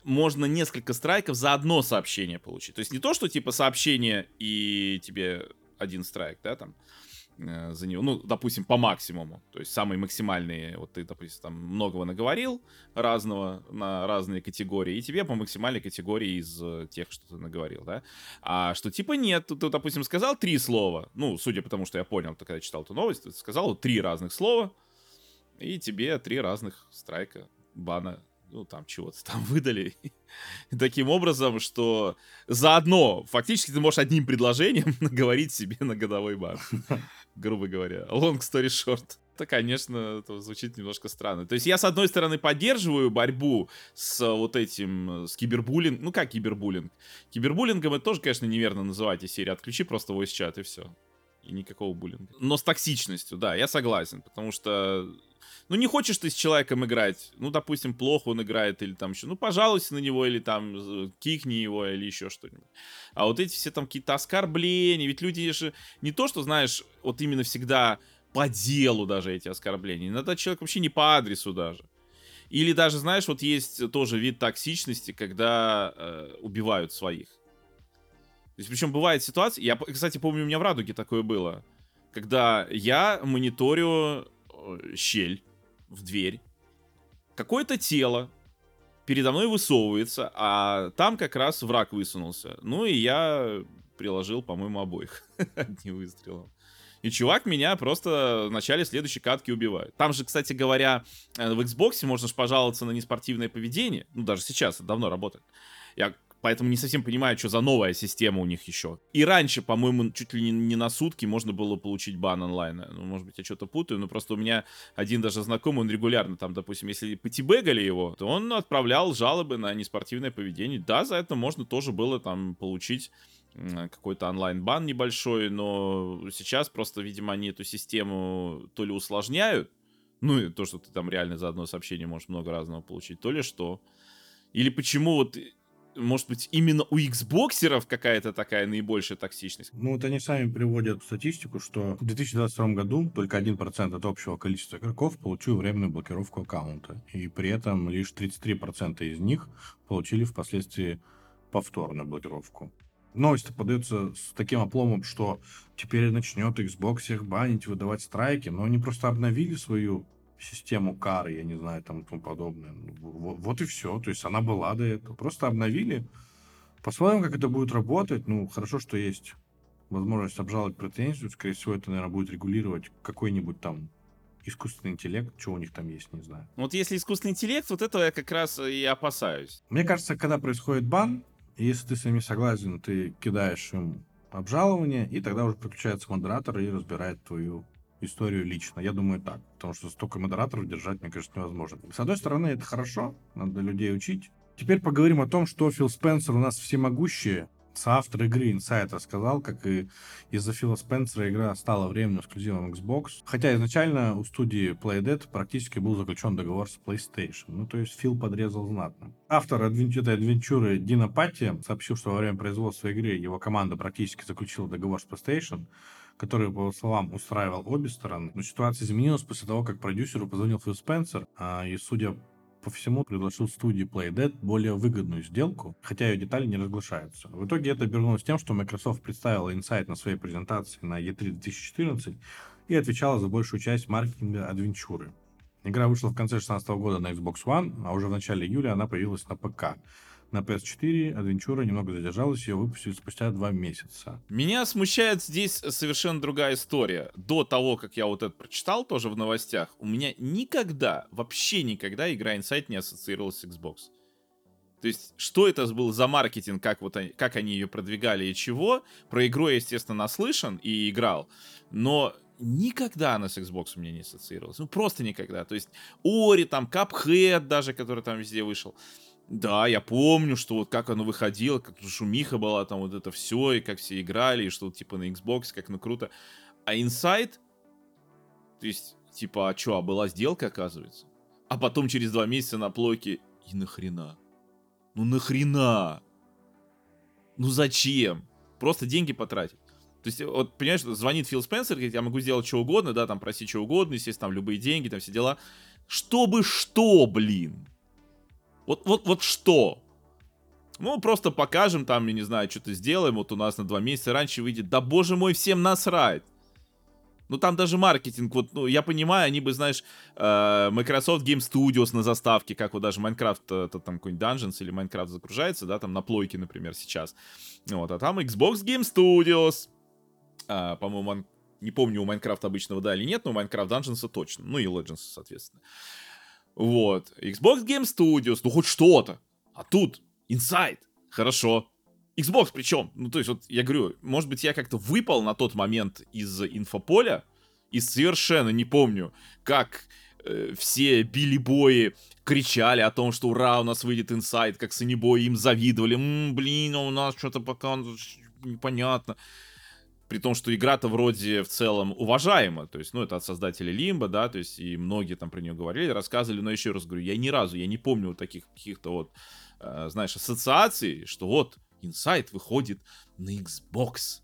можно несколько страйков за одно сообщение получить. То есть не то, что типа сообщение и тебе один страйк, да, там, э, за него, ну, допустим, по максимуму, то есть самые максимальные, вот ты, допустим, там многого наговорил разного на разные категории, и тебе по максимальной категории из э, тех, что ты наговорил, да, а что типа нет, ты, допустим, сказал три слова, ну, судя по тому, что я понял, когда читал эту новость, ты сказал три разных слова, и тебе три разных страйка бана ну, там чего-то там выдали. Таким образом, что заодно фактически ты можешь одним предложением наговорить себе на годовой бан. Грубо говоря. Long story short. Это, конечно, это звучит немножко странно. То есть я, с одной стороны, поддерживаю борьбу с вот этим, с кибербуллингом. Ну, как кибербуллинг? Кибербуллингом это тоже, конечно, неверно называть из серии. Отключи просто voice чат и все. И никакого буллинга. Но с токсичностью, да, я согласен. Потому что ну, не хочешь ты с человеком играть, ну, допустим, плохо он играет, или там еще, ну, пожалуйся на него, или там кикни его, или еще что-нибудь. А вот эти все там какие-то оскорбления, ведь люди же не то, что, знаешь, вот именно всегда по делу даже эти оскорбления. Иногда человек вообще не по адресу даже. Или даже, знаешь, вот есть тоже вид токсичности, когда э, убивают своих. То есть, причем бывает ситуация, я, кстати, помню, у меня в Радуге такое было, когда я мониторю э, щель в дверь, какое-то тело передо мной высовывается, а там как раз враг высунулся. Ну и я приложил, по-моему, обоих одним выстрелом. И чувак меня просто в начале следующей катки убивает. Там же, кстати говоря, э, в Xbox можно же пожаловаться на неспортивное поведение. Ну, даже сейчас, это давно работает. Я поэтому не совсем понимаю, что за новая система у них еще. И раньше, по-моему, чуть ли не, на сутки можно было получить бан онлайн. Ну, может быть, я что-то путаю, но просто у меня один даже знакомый, он регулярно там, допустим, если потибегали его, то он отправлял жалобы на неспортивное поведение. Да, за это можно тоже было там получить какой-то онлайн-бан небольшой, но сейчас просто, видимо, они эту систему то ли усложняют, ну и то, что ты там реально за одно сообщение можешь много разного получить, то ли что. Или почему вот может быть, именно у Xboxеров какая-то такая наибольшая токсичность? Ну, вот они сами приводят статистику, что в 2022 году только 1% от общего количества игроков получил временную блокировку аккаунта. И при этом лишь 33% из них получили впоследствии повторную блокировку новость подается с таким опломом, что теперь начнет Xbox их банить, выдавать страйки, но они просто обновили свою систему кары, я не знаю, там и тому подобное. Вот, вот и все. То есть она была до этого. Просто обновили. Посмотрим, как это будет работать. Ну, хорошо, что есть возможность обжаловать претензию. Скорее всего, это, наверное, будет регулировать какой-нибудь там искусственный интеллект, что у них там есть, не знаю. Вот если искусственный интеллект, вот этого я как раз и опасаюсь. Мне кажется, когда происходит бан, если ты с ними согласен, ты кидаешь им обжалование, и тогда уже подключается модератор и разбирает твою историю лично. Я думаю так, потому что столько модераторов держать, мне кажется, невозможно. С одной стороны, это хорошо, надо людей учить. Теперь поговорим о том, что Фил Спенсер у нас всемогущий, соавтор игры Insight рассказал, как и из-за Фила Спенсера игра стала временным эксклюзивом Xbox. Хотя изначально у студии Playdead практически был заключен договор с PlayStation. Ну, то есть Фил подрезал знатно. Автор этой адвенчуры Дина Патти сообщил, что во время производства игры его команда практически заключила договор с PlayStation, который, по его словам, устраивал обе стороны. Но ситуация изменилась после того, как продюсеру позвонил Фил Спенсер, а, и, судя по всему предложил студии Playdead более выгодную сделку, хотя ее детали не разглашаются. В итоге это обернулось тем, что Microsoft представила Insight на своей презентации на E3 2014 и отвечала за большую часть маркетинга адвенчуры. Игра вышла в конце 2016 года на Xbox One, а уже в начале июля она появилась на ПК. На PS4 Адвенчура немного задержалась, ее выпустили спустя два месяца. Меня смущает здесь совершенно другая история. До того, как я вот это прочитал тоже в новостях, у меня никогда, вообще никогда игра Insight не ассоциировалась с Xbox. То есть, что это был за маркетинг, как, вот они, как они ее продвигали и чего. Про игру я, естественно, наслышан и играл. Но никогда она с Xbox у меня не ассоциировалась. Ну, просто никогда. То есть, Ори, там, Cuphead даже, который там везде вышел. Да, я помню, что вот как оно выходило, как шумиха была, там вот это все, и как все играли, и что типа на Xbox, как ну круто. А Inside, то есть, типа, а что, а была сделка, оказывается? А потом через два месяца на плойке, и нахрена? Ну нахрена? Ну зачем? Просто деньги потратить. То есть, вот, понимаешь, звонит Фил Спенсер, говорит, я могу сделать что угодно, да, там, просить что угодно, естественно, там, любые деньги, там, все дела. Чтобы что, блин? Вот, вот, вот что? Ну, просто покажем там, я не знаю, что-то сделаем, вот у нас на два месяца раньше выйдет. Да боже мой, всем насрать. Ну, там даже маркетинг, вот, ну, я понимаю, они бы, знаешь, э, Microsoft Game Studios на заставке, как вот даже Minecraft, э, это там какой-нибудь Dungeons или Minecraft загружается, да, там на плойке, например, сейчас. Вот, а там Xbox Game Studios. А, по-моему, не помню, у Minecraft обычного, да или нет, но у Minecraft Dungeons точно. Ну и Legends, соответственно. Вот. Xbox Game Studios, ну хоть что-то. А тут Inside. Хорошо. Xbox причем. Ну, то есть, вот я говорю, может быть, я как-то выпал на тот момент из инфополя и совершенно не помню, как э, все билли-бои кричали о том, что ура, у нас выйдет инсайд, как санибои им завидовали. М-м, блин, а у нас что-то пока непонятно при том, что игра-то вроде в целом уважаема, то есть, ну, это от создателей Лимба, да, то есть, и многие там про нее говорили, рассказывали, но еще раз говорю, я ни разу, я не помню вот таких каких-то вот, э, знаешь, ассоциаций, что вот, Inside выходит на Xbox,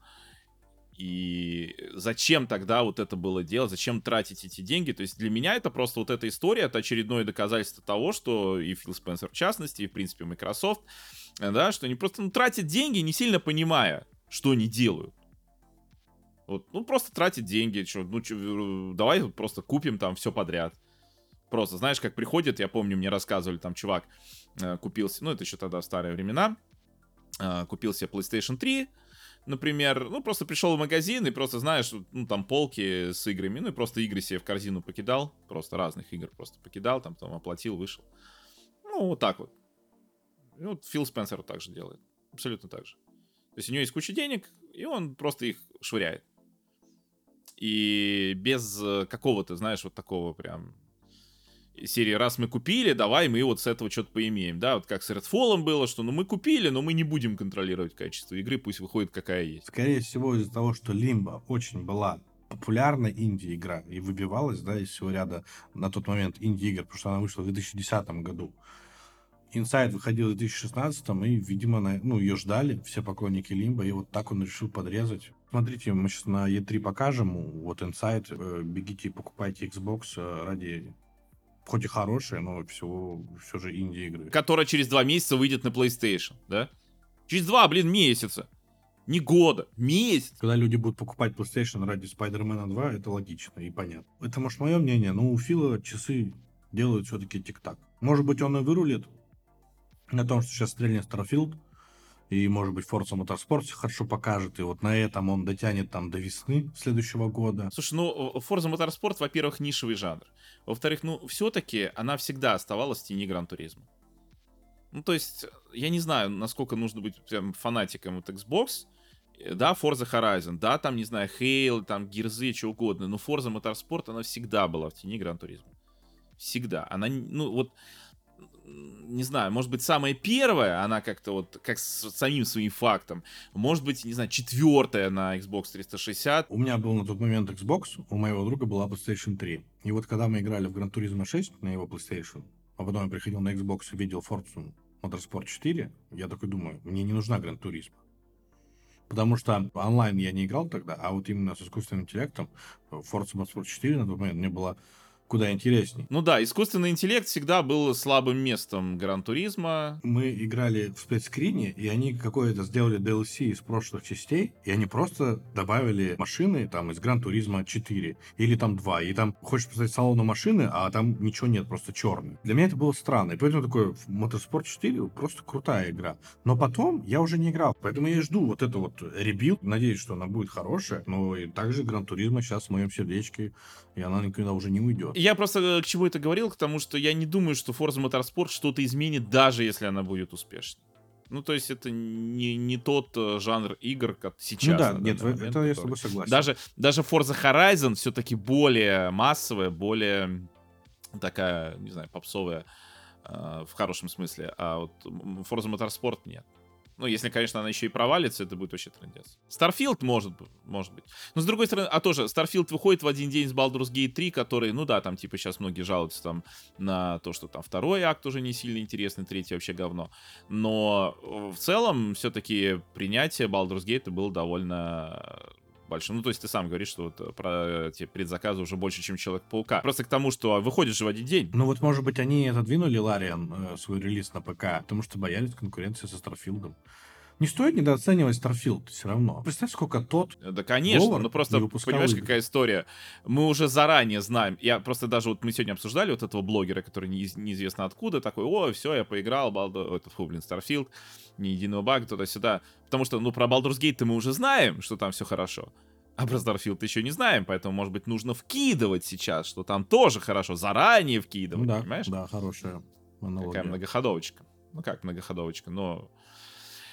и зачем тогда вот это было делать, зачем тратить эти деньги? То есть для меня это просто вот эта история, это очередное доказательство того, что и Фил Спенсер в частности, и в принципе Microsoft, да, что они просто ну, тратят деньги, не сильно понимая, что они делают. Вот, ну, просто тратить деньги, что, ну, чё, давай просто купим там все подряд. Просто, знаешь, как приходит, я помню, мне рассказывали, там, чувак э, купился, ну, это еще тогда старые времена, э, купил себе PlayStation 3, например, ну, просто пришел в магазин и просто, знаешь, ну, там полки с играми, ну, и просто игры себе в корзину покидал, просто разных игр просто покидал, там, там оплатил, вышел. Ну, вот так вот. И вот Фил Спенсер так же делает. Абсолютно так же. То есть у него есть куча денег, и он просто их швыряет. И без э, какого-то, знаешь, вот такого прям серии «Раз мы купили, давай мы вот с этого что-то поимеем». Да, вот как с Redfall было, что ну мы купили, но мы не будем контролировать качество игры, пусть выходит какая есть. Скорее всего из-за того, что Limbo очень была популярная инди-игра и выбивалась, да, из всего ряда на тот момент инди-игр, потому что она вышла в 2010 году. Inside выходил в 2016 и, видимо, на, ну, ее ждали все поклонники Лимба, и вот так он решил подрезать. Смотрите, мы сейчас на E3 покажем, вот Inside, э, бегите, покупайте Xbox э, ради хоть и хорошие, но всего, все же инди-игры. Которая через два месяца выйдет на PlayStation, да? Через два, блин, месяца. Не года, месяц. Когда люди будут покупать PlayStation ради Spider-Man 2, это логично и понятно. Это, может, мое мнение, но у Фила часы делают все-таки тик-так. Может быть, он и вырулит на том, что сейчас стрельнет Starfield, и, может быть, Forza Motorsport хорошо покажет, и вот на этом он дотянет там до весны следующего года. Слушай, ну, Forza Motorsport, во-первых, нишевый жанр. Во-вторых, ну, все-таки она всегда оставалась в тени Гран Туризма. Ну, то есть, я не знаю, насколько нужно быть прям фанатиком от Xbox, да, Forza Horizon, да, там, не знаю, Halo, там, Гирзы, что угодно, но Forza Motorsport, она всегда была в тени Гран Туризма. Всегда. Она, ну, вот, не знаю, может быть, самая первая, она как-то вот, как с самим своим фактом. Может быть, не знаю, четвертая на Xbox 360. У меня был на тот момент Xbox, у моего друга была PlayStation 3. И вот когда мы играли в Gran Turismo 6 на его PlayStation, а потом я приходил на Xbox и видел Forza Motorsport 4, я такой думаю, мне не нужна Gran Turismo. Потому что онлайн я не играл тогда, а вот именно с искусственным интеллектом Forza Motorsport 4 на тот момент мне было куда интересней. Ну да, искусственный интеллект всегда был слабым местом Гран-туризма. Мы играли в спецскрине, и они какое-то сделали DLC из прошлых частей, и они просто добавили машины там из Гран-туризма 4 или там 2, и там хочешь посмотреть салону машины, а там ничего нет, просто черный. Для меня это было странно, и поэтому такой Motorsport 4 просто крутая игра. Но потом я уже не играл, поэтому я жду вот это вот rebuild, надеюсь, что она будет хорошая, но и также Gran Turismo сейчас в моем сердечке, и она никогда уже не уйдет. Я просто э, к чему это говорил, к тому, что я не думаю, что Forza Motorsport что-то изменит, даже если она будет успешной. Ну, то есть это не, не тот э, жанр игр, как сейчас. Ну да, нет, момент, это который... я с тобой согласен. Даже, даже Forza Horizon все-таки более массовая, более такая, не знаю, попсовая э, в хорошем смысле, а вот Forza Motorsport нет. Ну, если, конечно, она еще и провалится, это будет вообще трендец. Starfield может, может быть. Но с другой стороны, а тоже, Starfield выходит в один день с Baldur's Gate 3, который, ну да, там типа сейчас многие жалуются там на то, что там второй акт уже не сильно интересный, третий вообще говно. Но в целом все-таки принятие Baldur's Gate было довольно большим. Ну, то есть ты сам говоришь, что вот про эти предзаказы уже больше, чем Человек-паука. Просто к тому, что выходит же в один день. Ну вот, может быть, они отодвинули Лариан э, свой релиз на ПК, потому что боялись конкуренции со Старфилдом. Не стоит недооценивать Starfield все равно. Представь, сколько тот Да, конечно, ну просто, понимаешь, игры. какая история. Мы уже заранее знаем. Я просто даже вот мы сегодня обсуждали вот этого блогера, который не, неизвестно откуда, такой, о, все, я поиграл, Балду, этот, фу, блин, Starfield, ни единого бага туда-сюда. Потому что, ну, про Baldur's Gate мы уже знаем, что там все хорошо. А про Starfield еще не знаем, поэтому, может быть, нужно вкидывать сейчас, что там тоже хорошо, заранее вкидывать, ну, да, понимаешь? Да, хорошая аналогия. Какая многоходовочка. Ну как многоходовочка, но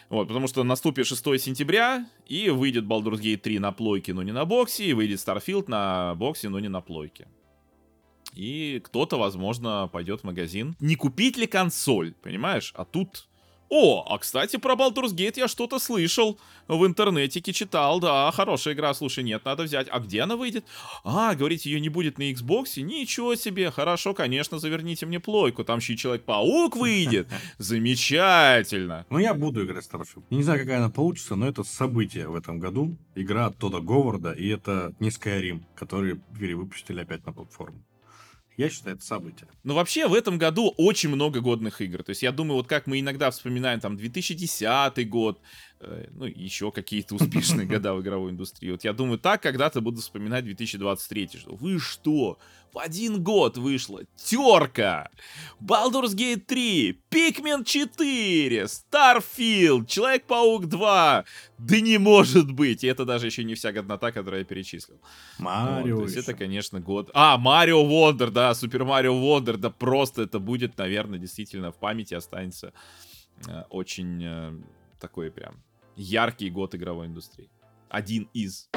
вот, потому что наступит 6 сентября, и выйдет Baldur's Gate 3 на плойке, но не на боксе, и выйдет Starfield на боксе, но не на плойке. И кто-то, возможно, пойдет в магазин. Не купить ли консоль, понимаешь? А тут О, а кстати, про Baldur's Gate я что-то слышал. В интернетике читал, да, хорошая игра, слушай, нет, надо взять. А где она выйдет? А, говорите, ее не будет на Xbox? Ничего себе, хорошо, конечно, заверните мне плойку, там еще и Человек-паук выйдет. Замечательно. Ну, я буду играть Starfield. Не знаю, какая она получится, но это событие в этом году. Игра от Тода Говарда, и это не Skyrim, который перевыпустили опять на платформу. Я считаю, это событие. Ну, вообще, в этом году очень много годных игр. То есть, я думаю, вот как мы иногда вспоминаем, там, 2010 год, ну, еще какие-то успешные года в игровой индустрии. Вот я думаю, так когда-то буду вспоминать 2023. Что вы что? В один год вышла терка! Baldur's Gate 3, Pikmin 4, Starfield, Человек-паук 2. Да не может быть! И это даже еще не вся годнота, которую я перечислил. Марио Вот, это, конечно, год... А, Марио Вондер, да, Супер Марио Вондер, да просто это будет, наверное, действительно в памяти останется э, очень э, такой прям яркий год игровой индустрии. Один из.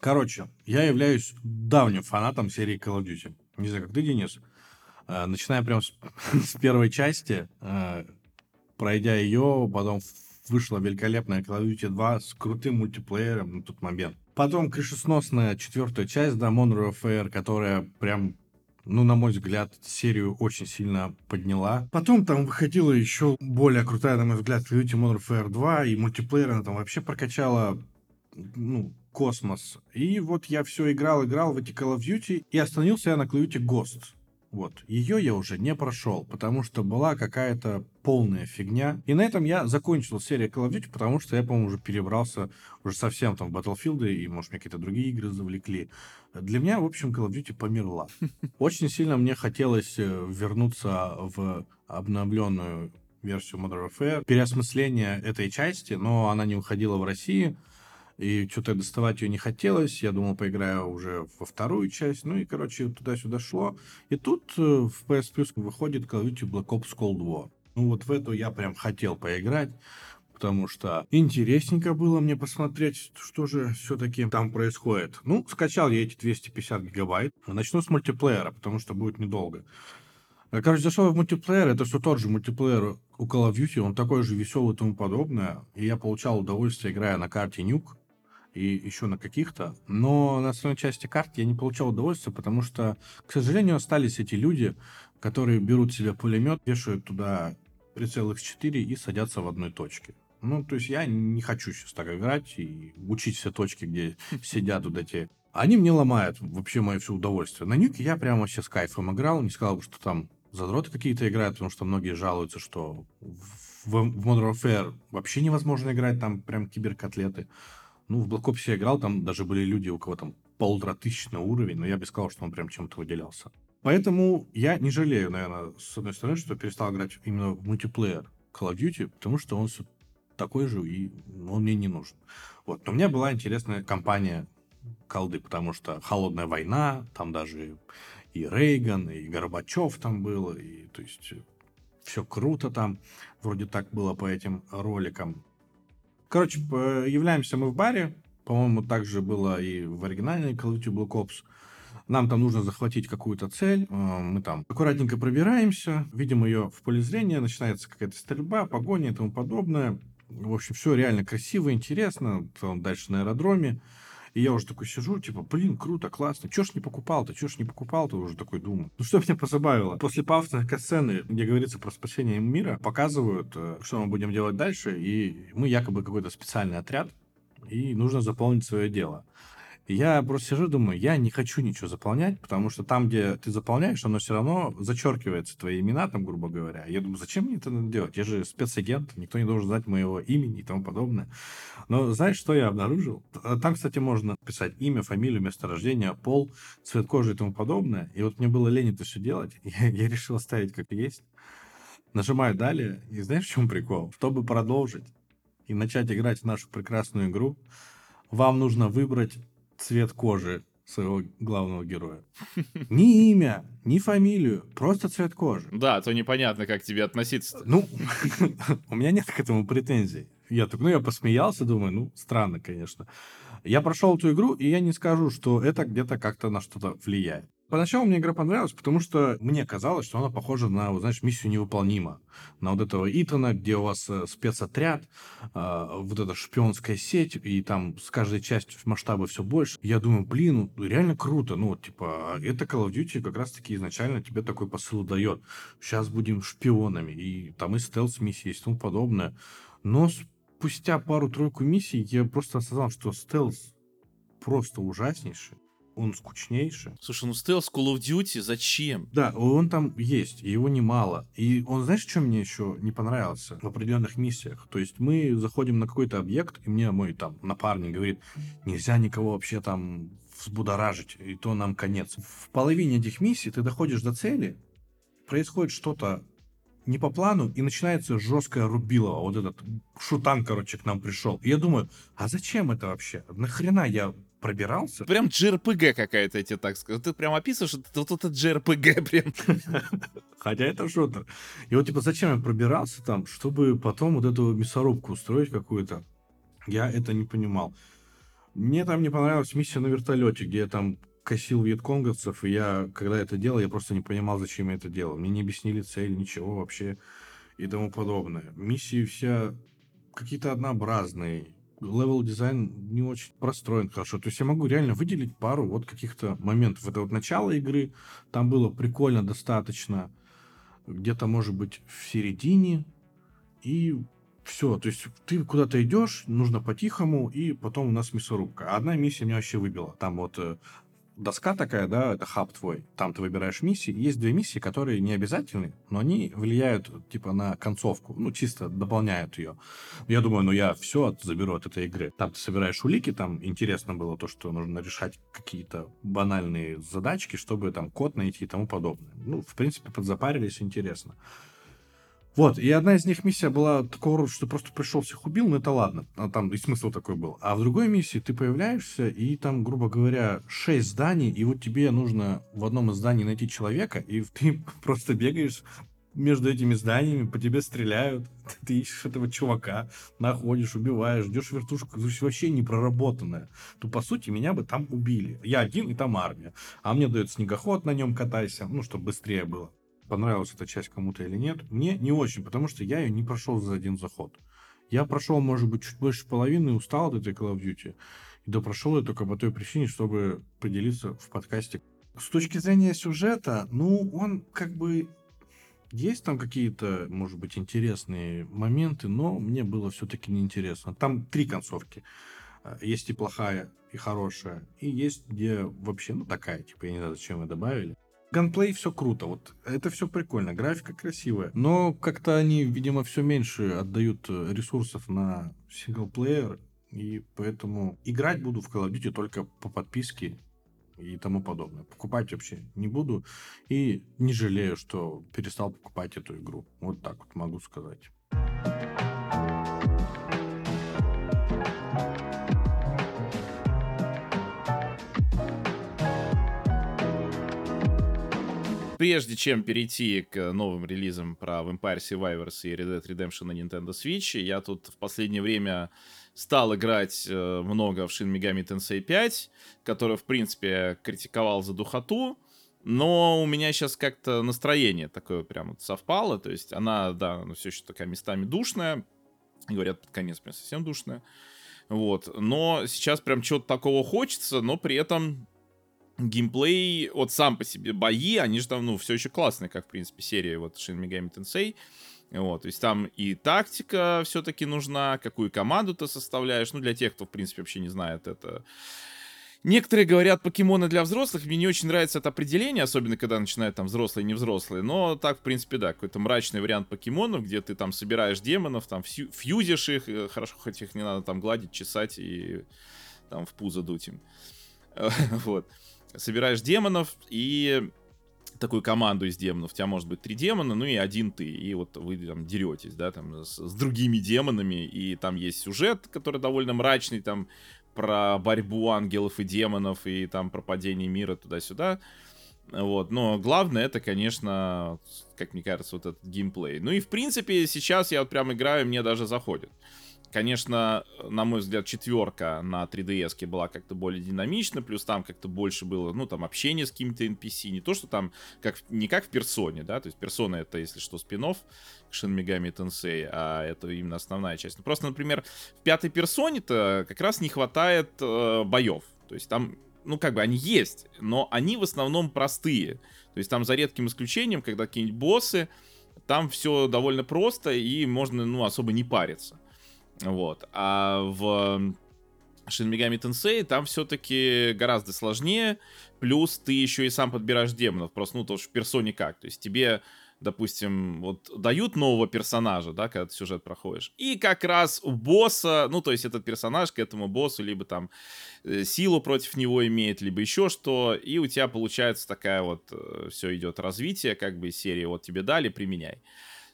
Короче, я являюсь давним фанатом серии Call of Duty. Не знаю, как ты, Денис. Э, Начиная прям с, с первой части, э, пройдя ее, потом вышла великолепная Call of Duty 2 с крутым мультиплеером на тот момент. Потом крышесносная четвертая часть, да, Modern Warfare, которая прям ну, на мой взгляд, серию очень сильно подняла. Потом там выходила еще более крутая, на мой взгляд, Duty Modern Warfare 2, и мультиплеер она там вообще прокачала, ну, космос. И вот я все играл, играл в эти Call of Duty, и остановился я на Call of Duty Ghost. Вот. Ее я уже не прошел, потому что была какая-то полная фигня. И на этом я закончил серию Call of Duty, потому что я, по-моему, уже перебрался уже совсем там в Battlefield, и, может, меня какие-то другие игры завлекли. Для меня, в общем, Call of Duty померла. Очень сильно мне хотелось э, вернуться в обновленную версию Modern Warfare. Переосмысление этой части, но она не уходила в России. И что-то доставать ее не хотелось. Я думал, поиграю уже во вторую часть. Ну и, короче, туда-сюда шло. И тут э, в PS Plus выходит Call of Duty Black Ops Cold War. Ну вот в эту я прям хотел поиграть. Потому что интересненько было мне посмотреть, что же все-таки там происходит. Ну, скачал я эти 250 гигабайт. Начну с мультиплеера, потому что будет недолго. Э, Короче, зашел в мультиплеер, это все тот же мультиплеер у Call of Duty, он такой же веселый и тому подобное. И я получал удовольствие, играя на карте Нюк и еще на каких-то. Но на основной части карт я не получал удовольствия, потому что, к сожалению, остались эти люди, которые берут себе пулемет, вешают туда прицел X4 и садятся в одной точке. Ну, то есть я не хочу сейчас так играть и учить все точки, где сидят вот эти... Они мне ломают вообще мое все удовольствие. На нюке я прямо вообще с кайфом играл, не сказал бы, что там задроты какие-то играют, потому что многие жалуются, что в, в Modern Warfare вообще невозможно играть, там прям киберкотлеты. Ну, в Black Ops я играл, там даже были люди, у кого там полтора тысячный уровень, но я бы сказал, что он прям чем-то выделялся. Поэтому я не жалею, наверное, с одной стороны, что перестал играть именно в мультиплеер Call of Duty, потому что он такой же, и он мне не нужен. Вот. Но у меня была интересная компания колды, потому что холодная война, там даже и Рейган, и Горбачев там был, и то есть все круто там, вроде так было по этим роликам. Короче, являемся мы в баре, по-моему, так же было и в оригинальной Call of Duty Black Ops. Нам там нужно захватить какую-то цель, э, мы там аккуратненько пробираемся, видим ее в поле зрения, начинается какая-то стрельба, погоня и тому подобное. В общем, все реально красиво, интересно, там дальше на аэродроме. И я уже такой сижу, типа, блин, круто, классно. Чё ж не покупал-то, чё ж не покупал-то, уже такой думаю. Ну что меня позабавило? После пафосной сцены, где говорится про спасение мира, показывают, э, что мы будем делать дальше, и мы якобы какой-то специальный отряд, и нужно заполнить свое дело. И я просто сижу, думаю, я не хочу ничего заполнять, потому что там, где ты заполняешь, оно все равно зачеркивается твои имена, там, грубо говоря. Я думаю, зачем мне это надо делать? Я же спецагент, никто не должен знать моего имени и тому подобное. Но знаешь, что я обнаружил? Т- Там, кстати, можно писать имя, фамилию, место рождения, пол, цвет кожи и тому подобное. И вот мне было лень это все делать. Я, я решил оставить как есть. Нажимаю далее. И знаешь, в чем прикол? Чтобы продолжить и начать играть в нашу прекрасную игру, вам нужно выбрать цвет кожи своего главного героя. Ни имя, ни фамилию, просто цвет кожи. Да, а то непонятно, как тебе относиться. Ну, у меня нет к этому претензий. Я так, ну, я посмеялся, думаю, ну, странно, конечно. Я прошел эту игру, и я не скажу, что это где-то как-то на что-то влияет. Поначалу мне игра понравилась, потому что мне казалось, что она похожа на, вот, знаешь, миссию невыполнима. На вот этого Итана, где у вас э, спецотряд, э, вот эта шпионская сеть, и там с каждой частью масштабы все больше. Я думаю, блин, ну, реально круто. Ну, вот, типа, это Call of Duty как раз-таки изначально тебе такой посыл дает. Сейчас будем шпионами, и там и стелс-миссии и тому подобное. Но спустя пару-тройку миссий я просто осознал, что стелс просто ужаснейший он скучнейший. Слушай, ну стелс Call of Duty зачем? Да, он там есть, и его немало. И он, знаешь, что мне еще не понравился в определенных миссиях? То есть мы заходим на какой-то объект, и мне мой там напарник говорит, нельзя никого вообще там взбудоражить, и то нам конец. В половине этих миссий ты доходишь до цели, происходит что-то не по плану, и начинается жесткое рубилово. Вот этот шутан, короче, к нам пришел. И я думаю, а зачем это вообще? Нахрена я пробирался. Прям JRPG какая-то, я тебе так скажу. Ты прям описываешь, это вот это JRPG прям. Хотя это шутер. И вот типа зачем я пробирался там, чтобы потом вот эту мясорубку устроить какую-то. Я это не понимал. Мне там не понравилась миссия на вертолете, где я там косил вьетконговцев, и я, когда это делал, я просто не понимал, зачем я это делал. Мне не объяснили цель, ничего вообще и тому подобное. Миссии все какие-то однообразные level design не очень простроен хорошо. То есть я могу реально выделить пару вот каких-то моментов. Это вот начало игры, там было прикольно достаточно, где-то, может быть, в середине, и все. То есть ты куда-то идешь, нужно по-тихому, и потом у нас мясорубка. Одна миссия меня вообще выбила. Там вот э, доска такая, да, это хаб твой. Там ты выбираешь миссии. Есть две миссии, которые не обязательны, но они влияют, типа, на концовку. Ну, чисто дополняют ее. Я думаю, ну, я все заберу от этой игры. Там ты собираешь улики, там интересно было то, что нужно решать какие-то банальные задачки, чтобы там код найти и тому подобное. Ну, в принципе, подзапарились, интересно. Вот, и одна из них миссия была такого рода, что ты просто пришел, всех убил, ну это ладно, а там и смысл такой был. А в другой миссии ты появляешься, и там, грубо говоря, шесть зданий, и вот тебе нужно в одном из зданий найти человека, и ты просто бегаешь между этими зданиями, по тебе стреляют, ты ищешь этого чувака, находишь, убиваешь, ждешь вертушку, то есть вообще не проработанная. То, по сути, меня бы там убили. Я один, и там армия. А мне дают снегоход, на нем катайся, ну, чтобы быстрее было понравилась эта часть кому-то или нет. Мне не очень, потому что я ее не прошел за один заход. Я прошел, может быть, чуть больше половины и устал от этой Call of Duty. И допрошел ее только по той причине, чтобы поделиться в подкасте. С точки зрения сюжета, ну, он как бы... Есть там какие-то, может быть, интересные моменты, но мне было все-таки неинтересно. Там три концовки. Есть и плохая, и хорошая. И есть, где вообще, ну, такая, типа, я не знаю, зачем вы добавили. Ганплей все круто, вот это все прикольно, графика красивая, но как-то они, видимо, все меньше отдают э, ресурсов на синглплеер, и поэтому играть буду в Call of Duty только по подписке и тому подобное. Покупать вообще не буду и не жалею, что перестал покупать эту игру. Вот так вот могу сказать. Прежде чем перейти к новым релизам про Vampire Survivors и Red Dead Redemption на Nintendo Switch, я тут в последнее время стал играть э, много в Shin Megami Tensei 5, который, в принципе, критиковал за духоту, но у меня сейчас как-то настроение такое прям вот совпало, то есть она, да, она все еще такая местами душная, говорят, под конец прям совсем душная, вот, но сейчас прям чего-то такого хочется, но при этом геймплей, вот сам по себе бои, они же там, ну, все еще классные, как, в принципе, серия вот Shin Megami Tensei. Вот, то есть там и тактика все-таки нужна, какую команду ты составляешь. Ну, для тех, кто, в принципе, вообще не знает это. Некоторые говорят покемоны для взрослых. Мне не очень нравится это определение, особенно когда начинают там взрослые и не взрослые. Но так, в принципе, да, какой-то мрачный вариант покемонов, где ты там собираешь демонов, там фью фьюзишь их. Э, хорошо, хоть их не надо там гладить, чесать и там в пузо дуть им. Вот собираешь демонов и такую команду из демонов. У тебя может быть три демона, ну и один ты. И вот вы там деретесь, да, там с, с другими демонами. И там есть сюжет, который довольно мрачный, там про борьбу ангелов и демонов, и там про падение мира туда-сюда. Вот, но главное это, конечно, как мне кажется, вот этот геймплей. Ну и в принципе сейчас я вот прям играю, мне даже заходит. Конечно, на мой взгляд, четверка на 3DS была как-то более динамична, плюс там как-то больше было, ну, там, общение с какими-то NPC, не то, что там, как, не как в персоне, да, то есть персона это, если что, спин к Shin Megami Tensei, а это именно основная часть. Ну, просто, например, в пятой персоне-то как раз не хватает э, боев, то есть там ну, как бы они есть, но они в основном простые. То есть там за редким исключением, когда какие-нибудь боссы, там все довольно просто и можно, ну, особо не париться. Вот. А в Shin Megami Tensei там все-таки гораздо сложнее. Плюс ты еще и сам подбираешь демонов. Просто, ну, то что в персоне как. То есть тебе допустим, вот дают нового персонажа, да, когда ты сюжет проходишь. И как раз у босса, ну, то есть этот персонаж к этому боссу либо там э, силу против него имеет, либо еще что, и у тебя получается такая вот, э, все идет развитие, как бы серии вот тебе дали, применяй.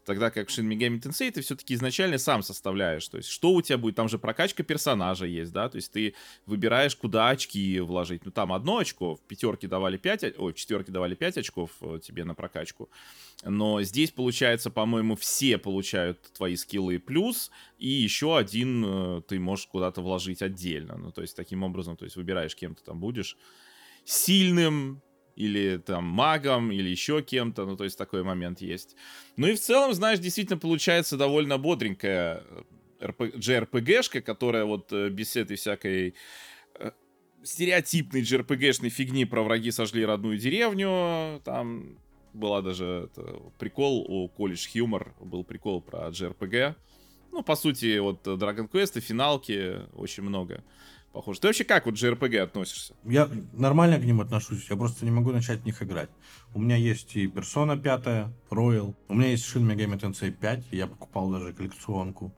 Тогда как в Shin Megami Tensei ты все-таки изначально сам составляешь. То есть, что у тебя будет? Там же прокачка персонажа есть, да? То есть, ты выбираешь, куда очки вложить. Ну, там одно очко, в пятерке давали 5, ой, в четверке давали 5 очков э, тебе на прокачку. Но здесь, получается, по-моему, все получают твои скиллы плюс, и еще один э, ты можешь куда-то вложить отдельно. Ну, то есть, таким образом, то есть, выбираешь, кем ты там будешь сильным, или там магом, или еще кем-то, ну, то есть такой момент есть. Ну и в целом, знаешь, действительно получается довольно бодренькая JRPG-шка, которая вот э, без этой всякой э, стереотипной JRPG-шной фигни про враги сожгли родную деревню, там была даже это, прикол у College Humor, был прикол про JRPG. Ну, по сути, вот Dragon Quest и финалки очень много похоже. Ты вообще как вот JRPG относишься? Я нормально к ним отношусь, я просто не могу начать в них играть. У меня есть и Persona 5, Royal, у меня есть Shin Megami Tensei 5, я покупал даже коллекционку,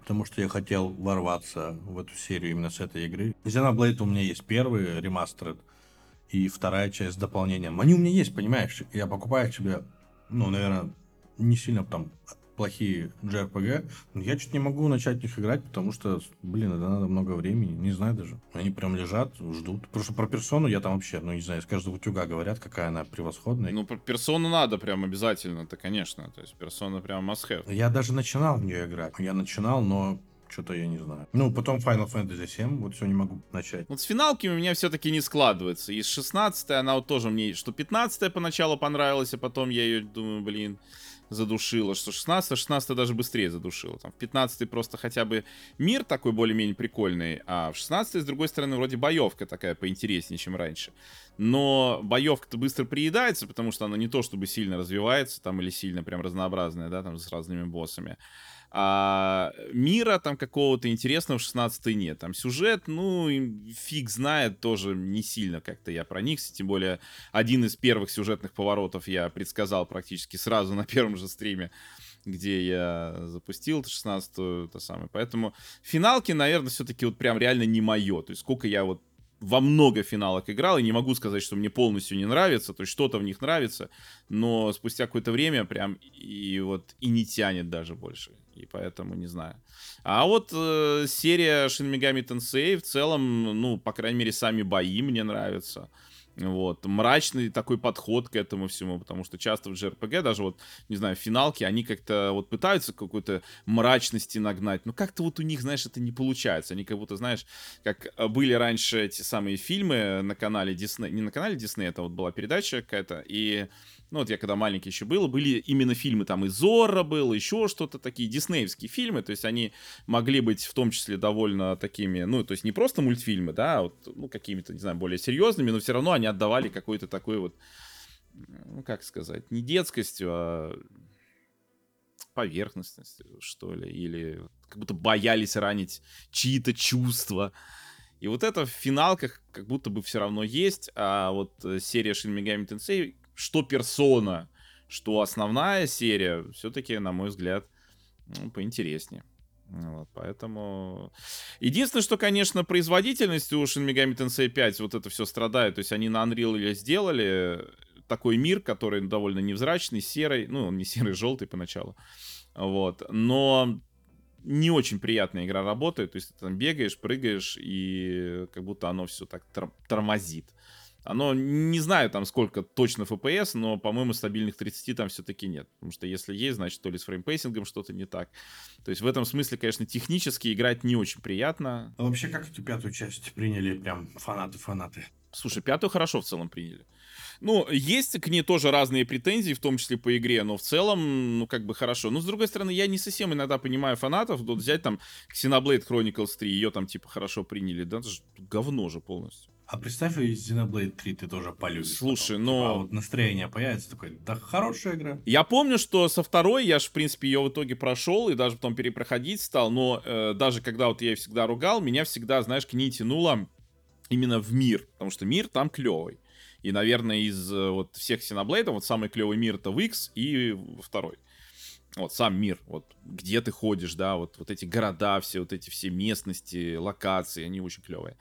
потому что я хотел ворваться в эту серию именно с этой игры. Xenoblade у меня есть первый, ремастеред, и вторая часть с дополнением. Они у меня есть, понимаешь? Я покупаю себе, ну, наверное, не сильно там плохие JRPG, но я чуть не могу начать в них играть, потому что, блин, это надо много времени, не знаю даже. Они прям лежат, ждут. Что про персону я там вообще, ну не знаю, с каждого утюга говорят, какая она превосходная. Ну, про персону надо прям обязательно, это конечно. То есть персона прям must have. Я даже начинал в нее играть. Я начинал, но что-то я не знаю. Ну, потом Final Fantasy 7, вот все не могу начать. Вот с финалки у меня все-таки не складывается. И с 16 она вот тоже мне, что 15 поначалу понравилась, а потом я ее думаю, блин, задушила, что 16 16 даже быстрее задушила. Там в 15 просто хотя бы мир такой более-менее прикольный, а в 16 с другой стороны, вроде боевка такая поинтереснее, чем раньше. Но боевка-то быстро приедается, потому что она не то чтобы сильно развивается, там, или сильно прям разнообразная, да, там, с разными боссами. А мира там какого-то интересного в 16 нет. Там сюжет, ну, фиг знает, тоже не сильно как-то я проникся. Тем более, один из первых сюжетных поворотов я предсказал практически сразу на первом же стриме где я запустил 16-ю, то самое. Поэтому финалки, наверное, все-таки вот прям реально не мое. То есть сколько я вот во много финалок играл, и не могу сказать, что мне полностью не нравится, то есть что-то в них нравится, но спустя какое-то время прям и вот и не тянет даже больше, и поэтому не знаю. А вот э, серия Shin Megami Tensei в целом, ну, по крайней мере, сами бои мне нравятся. Вот, мрачный такой подход к этому всему, потому что часто в JRPG, даже вот, не знаю, финалки, они как-то вот пытаются какой-то мрачности нагнать, но как-то вот у них, знаешь, это не получается. Они как будто, знаешь, как э, были раньше эти самые фильмы на канале Disney, не на канале Disney, это вот была передача какая-то, и ну вот я когда маленький еще был, были именно фильмы, там и Зорро был, еще что-то такие, диснеевские фильмы, то есть они могли быть в том числе довольно такими, ну, то есть не просто мультфильмы, да, а вот, ну, какими-то, не знаю, более серьезными, но все равно они отдавали какой-то такой вот, ну, как сказать, не детскостью, а поверхностностью, что ли, или как будто боялись ранить чьи-то чувства. И вот это в финалках как будто бы все равно есть, а вот э, серия Shin Megami Tensei что персона, что основная серия, все-таки, на мой взгляд, ну, поинтереснее. Вот, поэтому... Единственное, что, конечно, производительность у Shin Megami Tensei 5 вот это все страдает. То есть они на Unreal сделали такой мир, который довольно невзрачный, серый. Ну, он не серый, желтый поначалу. Вот. Но не очень приятная игра работает. То есть ты там бегаешь, прыгаешь, и как будто оно все так тормозит. Оно, не знаю там сколько точно FPS, но, по-моему, стабильных 30 там все-таки нет. Потому что если есть, значит, то ли с frame pacing ом что-то не так. То есть в этом смысле, конечно, технически играть не очень приятно. А вообще, как эту пятую часть приняли прям фанаты-фанаты? Слушай, пятую хорошо в целом приняли. Ну, есть к ней тоже разные претензии, в том числе по игре, но в целом, ну, как бы хорошо. Но, с другой стороны, я не совсем иногда понимаю фанатов. Вот взять там Xenoblade Chronicles 3, ее там, типа, хорошо приняли. Да, это же говно же полностью. А представь, и Xenoblade 3 ты тоже полюбишь. Слушай, потом. но... Типа, а вот настроение появится такое, да хорошая игра. Я помню, что со второй я же, в принципе, ее в итоге прошел и даже потом перепроходить стал, но э, даже когда вот я всегда ругал, меня всегда, знаешь, к ней тянуло именно в мир, потому что мир там клевый. И, наверное, из э, вот всех Синоблейдов вот самый клевый мир это в X и второй. Вот сам мир, вот где ты ходишь, да, вот, вот эти города, все вот эти все местности, локации, они очень клевые.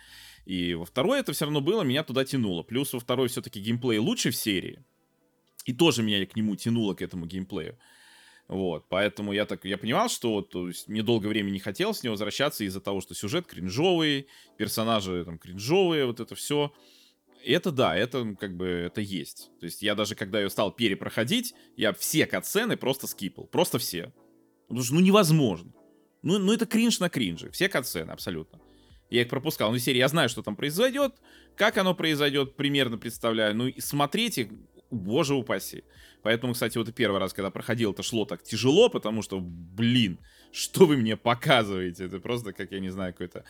И во второй это все равно было, меня туда тянуло. Плюс во второй все-таки геймплей лучше в серии. И тоже меня к нему тянуло, к этому геймплею. Вот, поэтому я так, я понимал, что то есть, мне долгое время не хотелось с него возвращаться из-за того, что сюжет кринжовый, персонажи там кринжовые, вот это все. Это да, это как бы это есть. То есть я даже когда ее стал перепроходить, я все катсцены просто скипал. Просто все. Потому что ну невозможно. Ну, ну это кринж на кринже. Все катсцены абсолютно. Я их пропускал. Ну, серии я знаю, что там произойдет, как оно произойдет, примерно представляю. Ну, и смотреть их, боже упаси. Поэтому, кстати, вот первый раз, когда проходил, это шло так тяжело, потому что, блин, что вы мне показываете? Это просто, как я не знаю, какой-то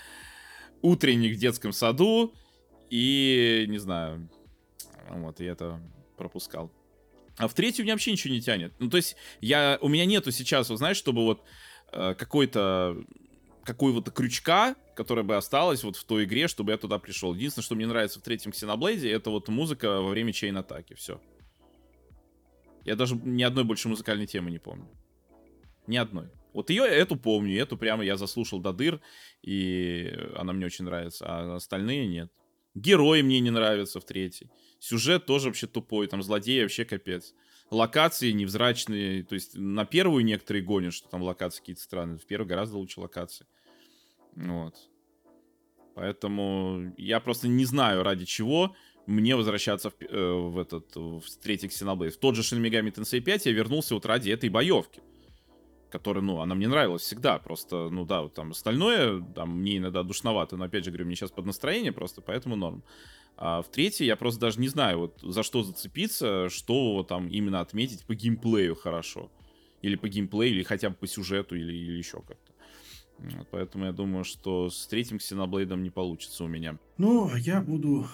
утренник в детском саду, и, не знаю, вот, я это пропускал. А в третью меня вообще ничего не тянет. Ну, то есть, я, у меня нету сейчас, вот знаешь, чтобы вот э, какой-то какого-то крючка, которая бы осталась вот в той игре, чтобы я туда пришел. Единственное, что мне нравится в третьем Xenoblade, это вот музыка во время чейн-атаки, все. Я даже ни одной больше музыкальной темы не помню. Ни одной. Вот ее, эту помню, эту прямо я заслушал до дыр, и она мне очень нравится, а остальные нет. Герои мне не нравятся в третьей. Сюжет тоже вообще тупой, там злодеи вообще капец. Локации невзрачные, то есть на первую некоторые гонят, что там локации какие-то странные. В первой гораздо лучше локации. Вот. Поэтому я просто не знаю, ради чего мне возвращаться в, э, в этот, в третий Xenoblade. В тот же Shin Megami Tensei 5 я вернулся вот ради этой боевки которая, ну, она мне нравилась всегда, просто, ну да, вот там остальное, там мне иногда душновато, но опять же говорю, мне сейчас под настроение просто, поэтому норм. А в третьей я просто даже не знаю, вот за что зацепиться, что там именно отметить по геймплею хорошо. Или по геймплею, или хотя бы по сюжету, или, или еще как-то. Вот, поэтому я думаю, что с третьим Xenoblade не получится у меня. Ну, я буду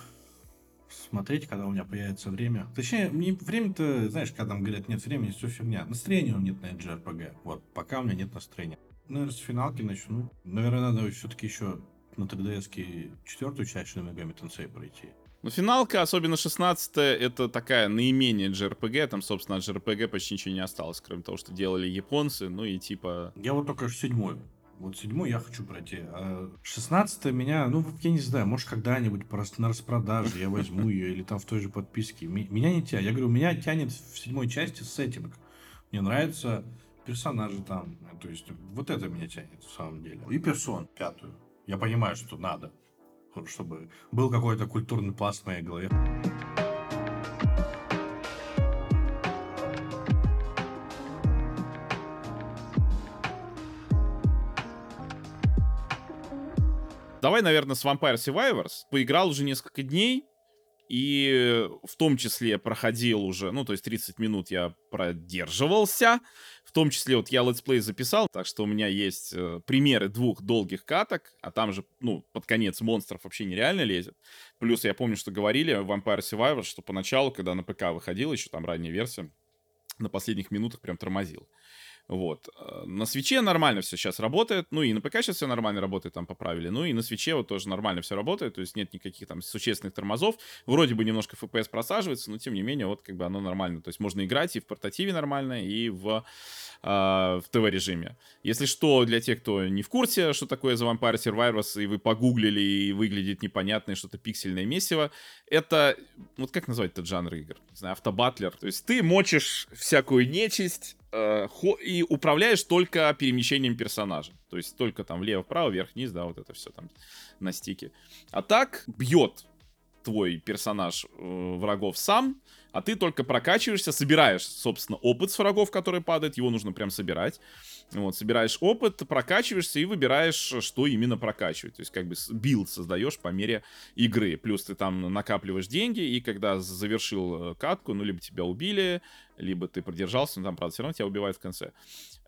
смотреть, когда у меня появится время. Точнее, мне время-то, знаешь, когда там говорят, нет времени, все фигня. Настроения у меня нет на JRPG. Вот, пока у меня нет настроения. Наверное, с финалки начну. Наверное, надо все-таки еще на 3DS четвертую часть на Megami Tensei пройти. Ну, финалка, особенно 16 это такая наименее JRPG. Там, собственно, от JRPG почти ничего не осталось, кроме того, что делали японцы. Ну и типа... Я вот только седьмую вот седьмой я хочу пройти. А шестнадцатая меня, ну, я не знаю, может, когда-нибудь просто на распродаже я возьму ее или там в той же подписке. Меня не тянет. Я говорю, меня тянет в седьмой части сеттинг. Мне нравятся персонажи там. То есть, вот это меня тянет, в самом деле. И персон, пятую. Я понимаю, что надо. Чтобы был какой-то культурный пласт в моей голове. Давай, наверное, с Vampire Survivors. Поиграл уже несколько дней, и в том числе проходил уже, ну, то есть 30 минут я продерживался. В том числе вот я let's play записал, так что у меня есть э, примеры двух долгих каток, а там же, ну, под конец монстров вообще нереально лезет. Плюс я помню, что говорили в Vampire Survivors, что поначалу, когда на ПК выходила еще там ранняя версия, на последних минутах прям тормозил. Вот. Э, на Switch е нормально все сейчас работает. Ну и на ПК сейчас все нормально работает, там поправили. Ну и на Switch е вот тоже нормально все работает. То есть нет никаких там существенных тормозов. Вроде бы немножко FPS просаживается, но тем не менее вот как бы оно нормально. То есть можно играть и в портативе нормально, и в, э, в ТВ-режиме. Если что, для тех, кто не в курсе, что такое The Vampire Survivors, и вы погуглили, и выглядит непонятное что-то пиксельное месиво, это, вот как назвать этот жанр игр? Не знаю, автобатлер. То есть ты мочишь всякую нечисть, э, и управляешь только перемещением персонажа. То есть только там влево-вправо, вверх-вниз, да, вот это все там на стике. А так бьет. твой персонаж э, врагов сам, а ты только прокачиваешься, собираешь, собственно, опыт с врагов, который падает, его нужно прям собирать. Вот, собираешь опыт, прокачиваешься и выбираешь, что именно прокачивать. То есть, как бы build создаешь по мере игры. Плюс ты там накапливаешь деньги, и когда завершил э, катку, ну, либо тебя убили, либо ты продержался, но там, правда, все равно тебя убивают в конце.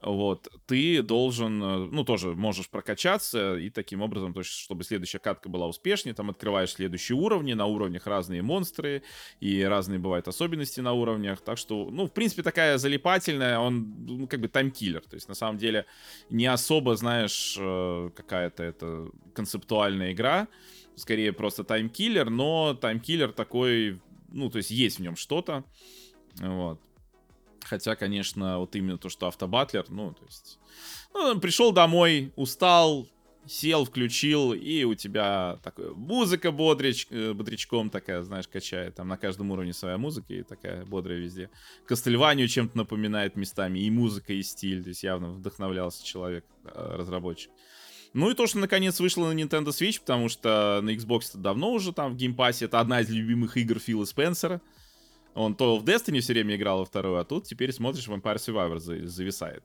Вот, ты должен, э, ну, тоже можешь прокачаться, и таким образом, то есть, чтобы следующая катка была успешнее, там открываешь следующие уровни, на уровнях разные монстры, и разные бывают особенности на уровнях, так что, ну, в принципе, такая залипательная, он, ну, как бы time killer, то есть, на самом деле, не особо, знаешь, э, какая-то это концептуальная игра, скорее просто time killer, но time killer такой, ну, то есть, есть в нем что-то, вот. Хотя, конечно, вот именно то, что auto battler, ну, то есть... Ну, пришел домой, устал, сел, включил, и у тебя такая музыка бодрич, э, бодрячком такая, знаешь, качает. Там на каждом уровне своя музыка и такая бодрая везде. Кастельванию чем-то напоминает местами и музыка, и стиль. То есть явно вдохновлялся человек, э, разработчик. Ну и то, что наконец вышло на Nintendo Switch, потому что на Xbox это давно уже там в Game Pass е. Это одна из любимых игр Фила Спенсера. Он то в Destiny все время играл во вторую, а тут теперь смотришь, Vampire Survivor зависает.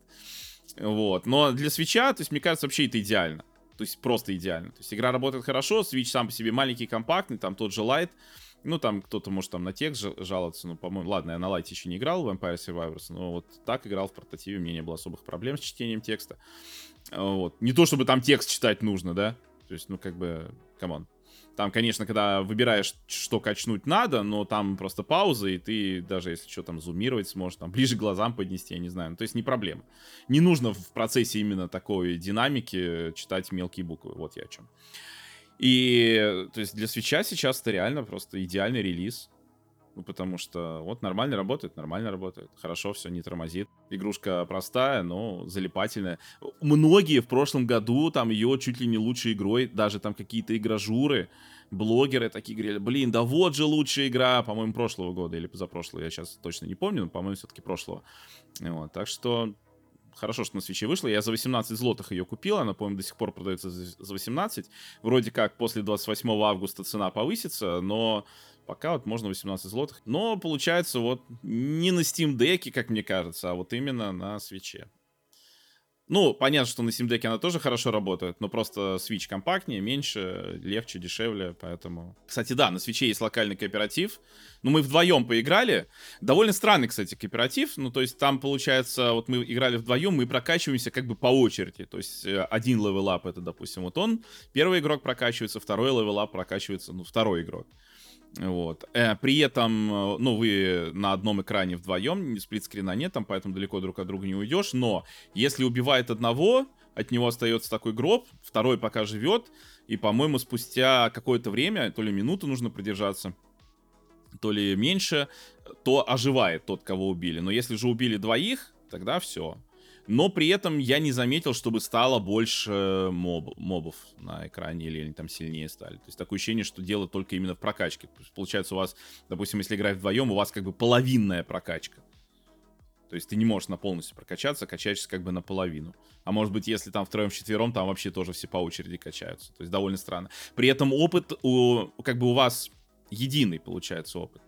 Вот. Но для Switch а, то есть, мне кажется, вообще это идеально. То есть, просто идеально. То есть, игра работает хорошо, Switch сам по себе маленький, компактный, там тот же Lite. Ну, там кто-то может там на текст жаловаться, ну, по-моему, ладно, я на Lite е еще не играл в Vampire Survivors, но вот так играл в портативе, у меня не было особых проблем с чтением текста. Вот. Не то, чтобы там текст читать нужно, да? То есть, ну, как бы, come on. Там, конечно, когда выбираешь, что качнуть надо, но там просто пауза, и ты даже если что там зумировать сможешь, там ближе к глазам поднести, я не знаю. Ну, то есть не проблема. Не нужно в процессе именно такой динамики читать мелкие буквы. Вот я о чем. И то есть для свеча сейчас это реально просто идеальный релиз. Ну, потому что вот нормально работает, нормально работает. Хорошо, все не тормозит. Игрушка простая, но залипательная. Многие в прошлом году там ее чуть ли не лучшей игрой, даже там какие-то игражуры, блогеры такие говорили, блин, да вот же лучшая игра, по-моему, прошлого года или позапрошлого, я сейчас точно не помню, но, по-моему, все-таки прошлого. Вот, так что хорошо, что на свече вышла. Я за 18 злотых ее купил, она, по-моему, до сих пор продается за 18. Вроде как после 28 августа цена повысится, но Пока вот можно 18 злотых. Но получается вот не на Steam Deck, как мне кажется, а вот именно на Switch е. Ну, понятно, что на Steam Deck она тоже хорошо работает, но просто Switch компактнее, меньше, легче, дешевле, поэтому... Кстати, да, на Switch е есть локальный кооператив. Ну, мы вдвоем поиграли. Довольно странный, кстати, кооператив. Ну, то есть там, получается, вот мы играли вдвоем, мы прокачиваемся как бы по очереди. То есть э, один level up это, допустим, вот он, первый игрок прокачивается, второй level up прокачивается, ну, второй игрок. Вот. Э, при этом, э, ну, вы на одном экране вдвоем, split screen а нет, там, поэтому далеко друг от друга не уйдешь. Но если убивает одного, от него остается такой гроб, второй пока живет, и, по-моему, спустя какое-то время, то ли минуту нужно продержаться, то ли меньше, то оживает тот, кого убили. Но если же убили двоих, тогда все но при этом я не заметил, чтобы стало больше моб, мобов на экране или они там сильнее стали. То есть такое ощущение, что дело только именно в прокачке. Получается у вас, допустим, если играть вдвоем, у вас как бы половинная прокачка. То есть ты не можешь на полностью прокачаться, качаешься как бы наполовину. А может быть, если там втроем-четвером, там вообще тоже все по очереди качаются. То есть довольно странно. При этом опыт, у, как бы у вас единый получается опыт.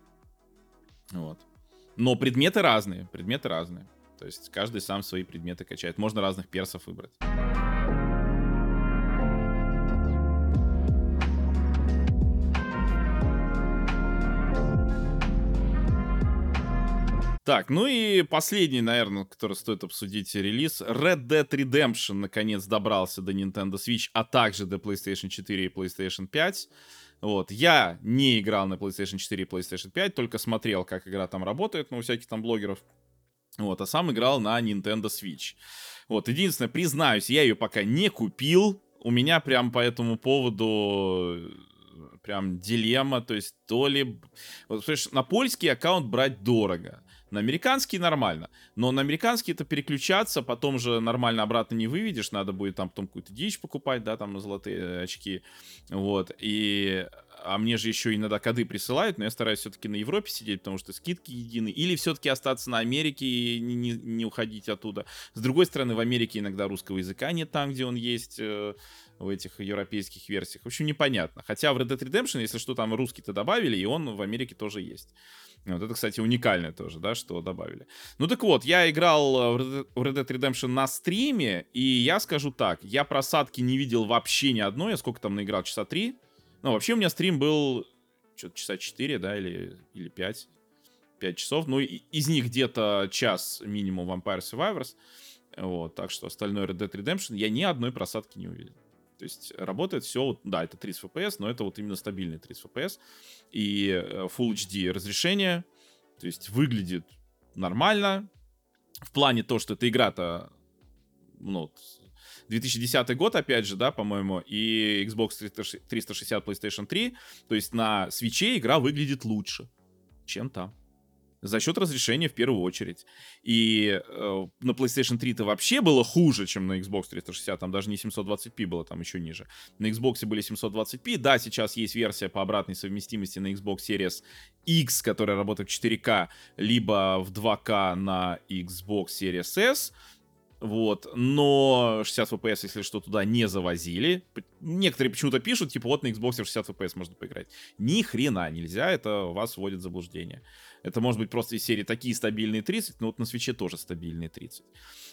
Вот. Но предметы разные, предметы разные. То есть каждый сам свои предметы качает. Можно разных персов выбрать. Так, ну и последний, наверное, который стоит обсудить релиз. Red Dead Redemption наконец добрался до Nintendo Switch, а также до PlayStation 4 и PlayStation 5. Вот, я не играл на PlayStation 4 и PlayStation 5, только смотрел, как игра там работает, ну, у всяких там блогеров. Вот, а сам играл на Nintendo Switch. Вот, единственное, признаюсь, я ее пока не купил. У меня прям по этому поводу э, прям дилемма, то есть то ли... Вот, на польский аккаунт брать дорого. На американский нормально. Но на американский это переключаться, потом же нормально обратно не выведешь, надо будет там потом какую-то дичь покупать, да, там на золотые очки. Вот. И а мне же еще иногда коды присылают, но я стараюсь все-таки на Европе сидеть, потому что скидки едины. Или все-таки остаться на Америке и не, не, не уходить оттуда. С другой стороны, в Америке иногда русского языка нет там, где он есть э, в этих европейских версиях. В общем, непонятно. Хотя в Red Dead Redemption, если что, там русский-то добавили, и он в Америке тоже есть. Вот это, кстати, уникальное тоже, да, что добавили. Ну так вот, я играл в Red Dead Redemption на стриме, и я скажу так, я просадки не видел вообще ни одной, я сколько там наиграл, часа три? Ну, вообще у меня стрим был что-то часа 4, да, или, или 5. 5 часов. Ну, и, из них где-то час минимум Vampire Survivors. Вот, так что остальное Red Dead Redemption я ни одной просадки не увидел. То есть работает все, да, это 30 FPS, но это вот именно стабильный 30 FPS. И э, Full HD разрешение, то есть выглядит нормально. В плане то, что эта игра-то, ну, 2010 год, опять же, да, по-моему, и Xbox 360, PlayStation 3. То есть на свече игра выглядит лучше, чем там за счет разрешения в первую очередь. И э, на PlayStation 3-то вообще было хуже, чем на Xbox 360, там даже не 720p было, там еще ниже. На Xbox были 720p, да, сейчас есть версия по обратной совместимости на Xbox Series X, которая работает в 4K, либо в 2K на Xbox Series S, вот, но 60 FPS, если что, туда не завозили. Некоторые почему-то пишут, типа, вот на Xbox 60 FPS можно поиграть. Ни хрена нельзя, это вас вводит в заблуждение. Это может быть просто из серии такие стабильные 30, но вот на свече тоже стабильные 30.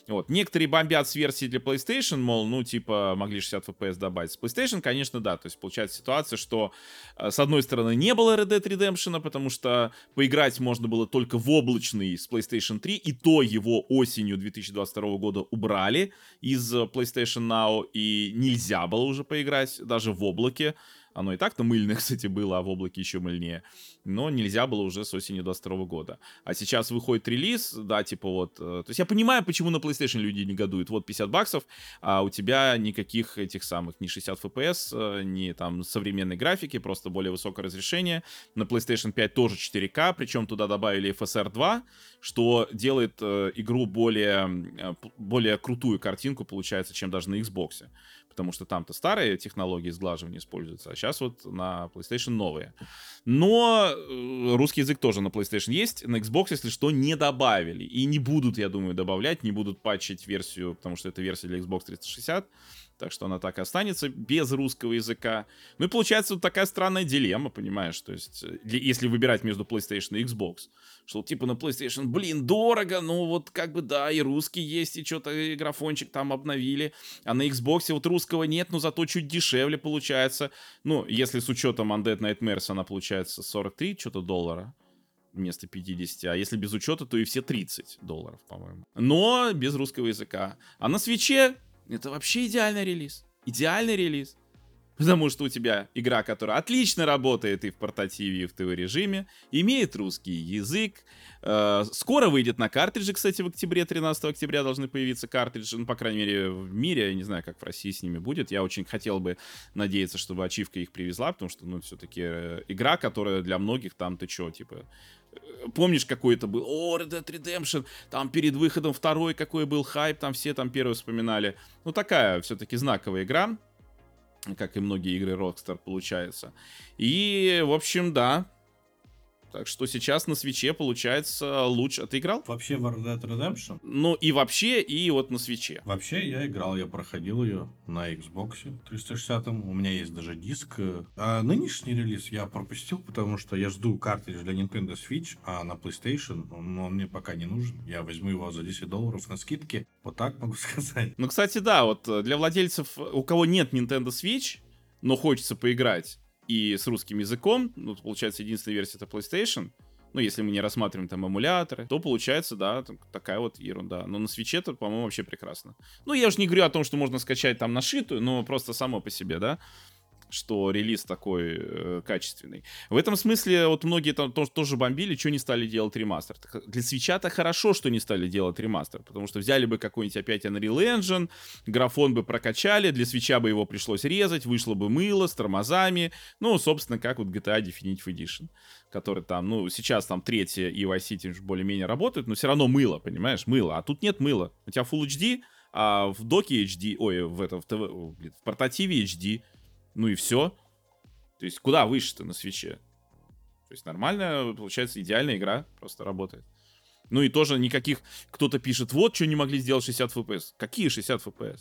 Вот. Некоторые бомбят с версии для PlayStation, мол, ну, типа, могли 60 FPS добавить. С PlayStation, конечно, да. То есть получается ситуация, что э, с одной стороны не было Red Dead Redemption, потому что поиграть можно было только в облачный с PlayStation 3, и то его осенью 2022 года убрали из э, PlayStation Now, и нельзя было уже поиграть даже в облаке. Оно и так-то мыльное, кстати, было, а в облаке еще мыльнее. Но нельзя было уже с осени 22 года. А сейчас выходит релиз, да, типа вот... Э, то есть я понимаю, почему на PlayStation люди негодуют. Вот 50 баксов, а у тебя никаких этих самых, ни 60 FPS, э, ни там современной графики, просто более высокое разрешение. На PlayStation 5 тоже 4К, причем туда добавили FSR 2, что делает э, игру более, более крутую картинку, получается, чем даже на Xbox потому что там-то старые технологии сглаживания используются, а сейчас вот на PlayStation новые. Но э, русский язык тоже на PlayStation есть, на Xbox, если что, не добавили. И не будут, я думаю, добавлять, не будут патчить версию, потому что это версия для Xbox 360 так что она так и останется без русского языка. Ну и получается вот такая странная дилемма, понимаешь, то есть э, если выбирать между PlayStation и Xbox, что типа на PlayStation, блин, дорого, ну вот как бы да, и русский есть, и что-то графончик там обновили, а на Xbox вот русского нет, но зато чуть дешевле получается. Ну, если с учетом Undead Nightmares она получается 43 что-то доллара, вместо 50, а если без учета, то и все 30 долларов, по-моему. Но без русского языка. А на свече это вообще идеальный релиз. Идеальный релиз. Потому что у тебя игра, которая отлично работает и в портативе, и в ТВ-режиме, имеет русский язык. Э, скоро выйдет на картридже, кстати, в октябре, 13 октября должны появиться картриджи. Ну, по крайней мере, в мире. Я не знаю, как в России с ними будет. Я очень хотел бы надеяться, чтобы ачивка их привезла, потому что, ну, все-таки э, игра, которая для многих там, ты чё, типа, помнишь, какой это был? О, Red Dead Redemption, там перед выходом второй какой был хайп, там все там первый вспоминали. Ну, такая все-таки знаковая игра, как и многие игры Rockstar получается. И, в общем, да, так что сейчас на свече получается лучше. А ты играл? Вообще в Red Dead Redemption? Ну и вообще, и вот на свече. Вообще я играл, я проходил ее на Xbox 360. У меня есть даже диск. А нынешний релиз я пропустил, потому что я жду картридж для Nintendo Switch, а на PlayStation он, он мне пока не нужен. Я возьму его за 10 долларов на скидке. Вот так могу сказать. Ну, кстати, да, вот для владельцев, у кого нет Nintendo Switch, но хочется поиграть, и с русским языком, ну, получается, единственная версия это PlayStation, ну, если мы не рассматриваем там эмуляторы, то получается, да, такая вот ерунда. Но на свече это, по-моему, вообще прекрасно. Ну, я уже не говорю о том, что можно скачать там нашитую, но просто само по себе, да. Что релиз такой э, качественный. В этом смысле вот многие там тоже, тоже бомбили, что не стали делать ремастер. Для свеча-то хорошо, что не стали делать ремастер, потому что взяли бы какой-нибудь опять Unreal Engine, графон бы прокачали, для свеча бы его пришлось резать, вышло бы мыло с тормозами, ну, собственно, как вот GTA Definitive Edition, который там, ну, сейчас там третья и Vice City более-менее работает, но все равно мыло, понимаешь, мыло, а тут нет мыла. У тебя Full HD, а в доке HD, ой, в этом, в, ТВ, в портативе HD, ну и все. То есть куда выше-то на свече? То есть нормальная, получается, идеальная игра просто работает. Ну и тоже никаких... Кто-то пишет, вот, что не могли сделать 60 FPS. Какие 60 FPS?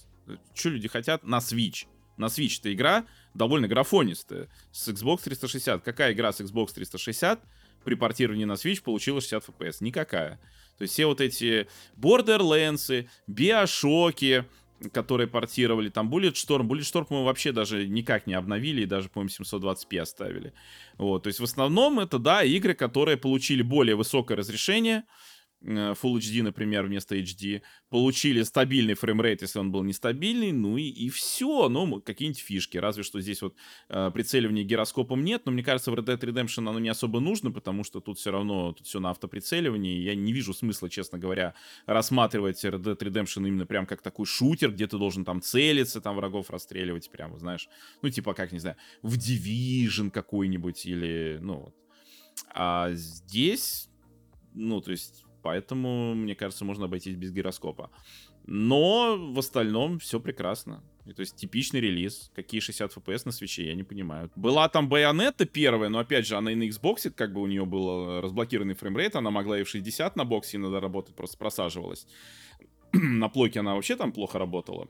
Что люди хотят на Switch? На Switch эта игра довольно графонистая. С Xbox 360. Какая игра с Xbox 360 при портировании на Switch получила 60 FPS? Никакая. То есть все вот эти Borderlands, Биошоки, которые портировали, там Bulletstorm, Bulletstorm мы вообще даже никак не обновили и даже, по-моему, 720p оставили. Вот, то есть в основном это, да, игры, которые получили более высокое разрешение, Full HD, например, вместо HD, получили стабильный фреймрейт, если он был нестабильный, ну и, и все, ну, какие-нибудь фишки, разве что здесь вот э, прицеливания гироскопом нет, но мне кажется, в Red Dead Redemption оно не особо нужно, потому что тут все равно, тут все на автоприцеливании, я не вижу смысла, честно говоря, рассматривать Red Dead Redemption именно прям как такой шутер, где ты должен там целиться, там врагов расстреливать, прямо, знаешь, ну, типа, как, не знаю, в Division какой-нибудь или, ну, вот. А здесь, ну, то есть Поэтому, мне кажется, можно обойтись без гироскопа. Но в остальном все прекрасно. И, то есть типичный релиз. Какие 60 FPS на Switch е, я не понимаю. Была там Bayonetta первая, но опять же, она и на Xbox, как бы у нее был э, разблокированный frame rate, она могла и в 60 на боксе иногда работать, просто просаживалась. на плойке она вообще там плохо работала.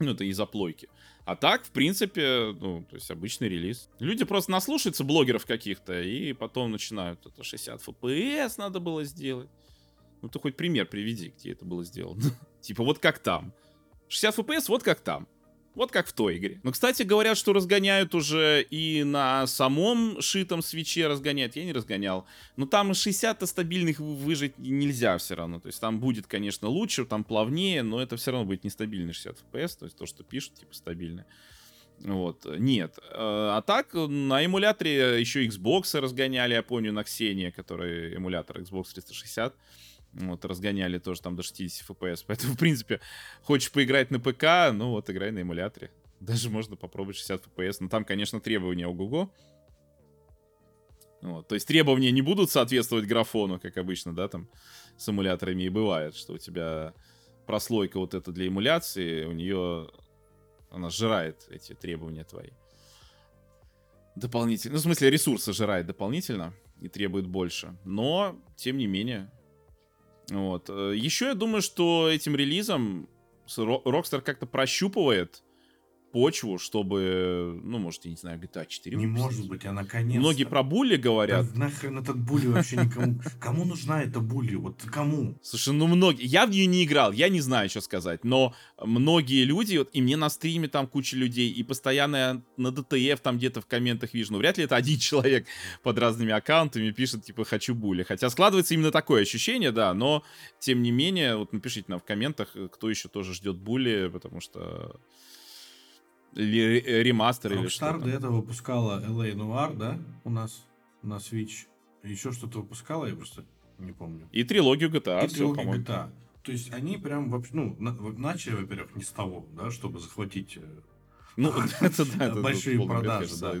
Ну, это из-за плойки. А так, в принципе, ну, то есть обычный релиз. Люди просто наслушаются блогеров каких-то и потом начинают, это 60 FPS надо было сделать. Ну ты хоть пример приведи, где это было сделано. типа вот как там. 60 FPS, вот как там. Вот как в той игре. Но, кстати, говорят, что разгоняют уже и на самом шитом свече разгоняют. Я не разгонял. Но там 60 стабильных выжить нельзя все равно. То есть там будет, конечно, лучше, там плавнее, но это все равно будет нестабильный 60 FPS. То есть то, что пишут, типа, стабильно. Вот, нет. А так, на эмуляторе еще Xbox разгоняли, я помню, на Xenia, который эмулятор Xbox 360. Вот, разгоняли тоже там до 60 FPS. Поэтому, в принципе, хочешь поиграть на ПК, ну вот, играй на эмуляторе. Даже можно попробовать 60 FPS. Но там, конечно, требования ого-го. Вот, то есть требования не будут соответствовать графону, как обычно, да, там с эмуляторами и бывает, что у тебя прослойка вот эта для эмуляции, у нее она сжирает эти требования твои. Дополнительно. Ну, в смысле, ресурсы сжирает дополнительно и требует больше. Но, тем не менее, вот. Э, Еще я думаю, что этим релизом Rockstar как-то прощупывает почву, чтобы, ну, может, я не знаю, GTA 4 Не может быть, а наконец Многие про Булли говорят. Да нахрен этот Булли вообще никому... Кому нужна эта Булли? Вот кому? Слушай, ну многие... Я в нее не играл, я не знаю, что сказать, но многие люди, вот, и мне на стриме там куча людей, и постоянно на ДТФ там где-то в комментах вижу, ну, вряд ли это один человек под разными аккаунтами пишет, типа, хочу Булли. Хотя складывается именно такое ощущение, да, но, тем не менее, вот напишите нам в комментах, кто еще тоже ждет Булли, потому что э, ремастер Rockstar или что до этого выпускала LA Noir, да, у нас на Switch. Еще что-то выпускала, я просто не помню. И трилогию GTA. И трилогию GTA. То есть они прям вообще, ну, на, начали, во-первых, не с того, да, чтобы захватить э, ну, это да, большие продажи, да.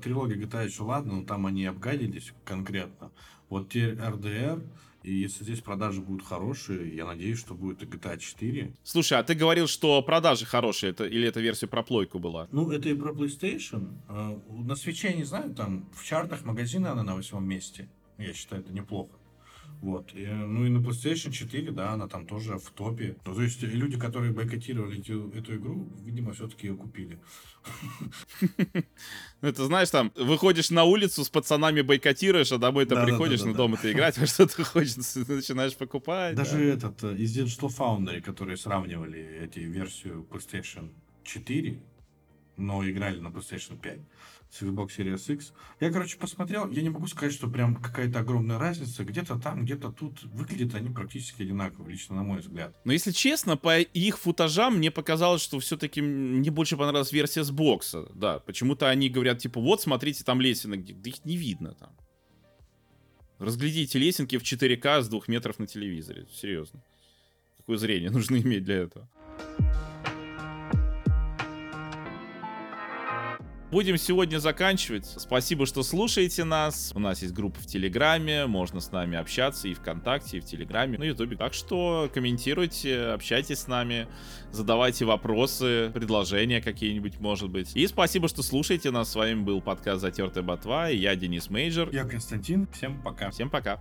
Трилогия GTA еще ладно, но там они обгадились конкретно. Вот те RDR, и если здесь продажи будут хорошие, я надеюсь, что будет и GTA 4. Слушай, а ты говорил, что продажи хорошие, это, или это версия про плойку была? Ну, это и про PlayStation. А, на свече, не знаю, там в чартах магазина она на восьмом месте. Я считаю, это неплохо. Вот. И, ну и на PlayStation 4, да, она там тоже в топе. Ну, то есть люди, которые бойкотировали эту, эту игру, видимо, все-таки ее купили. Ну, это знаешь, там, выходишь на улицу с пацанами бойкотируешь, а домой ты приходишь, на дома ты играть, во что ты хочется, начинаешь покупать. Даже этот, э, из Digital Foundry, которые сравнивали эти версию PlayStation 4, но играли на PlayStation 5 с Xbox Series X. Я, короче, посмотрел, я не могу сказать, что прям какая-то огромная разница. Где-то там, где-то тут. Выглядят они практически одинаково, лично на мой взгляд. Но если честно, по их футажам мне показалось, что все-таки мне больше понравилась версия с бокса. Да, почему-то они говорят, типа, вот, смотрите, там лесенка. Да их не видно там. Разглядите лесенки в 4К с двух метров на телевизоре. Серьезно. Какое зрение нужно иметь для этого? Будем сегодня заканчивать. Спасибо, что слушаете нас. У нас есть группа в Телеграме, можно с нами общаться и ВКонтакте, и в Телеграме, на Ютубе. Так что комментируйте, общайтесь с нами, задавайте вопросы, предложения какие-нибудь, может быть. И спасибо, что слушаете нас. С вами был подкаст «Затертая ботва» и я, Денис Мейджор. Я Константин. Всем пока. Всем пока.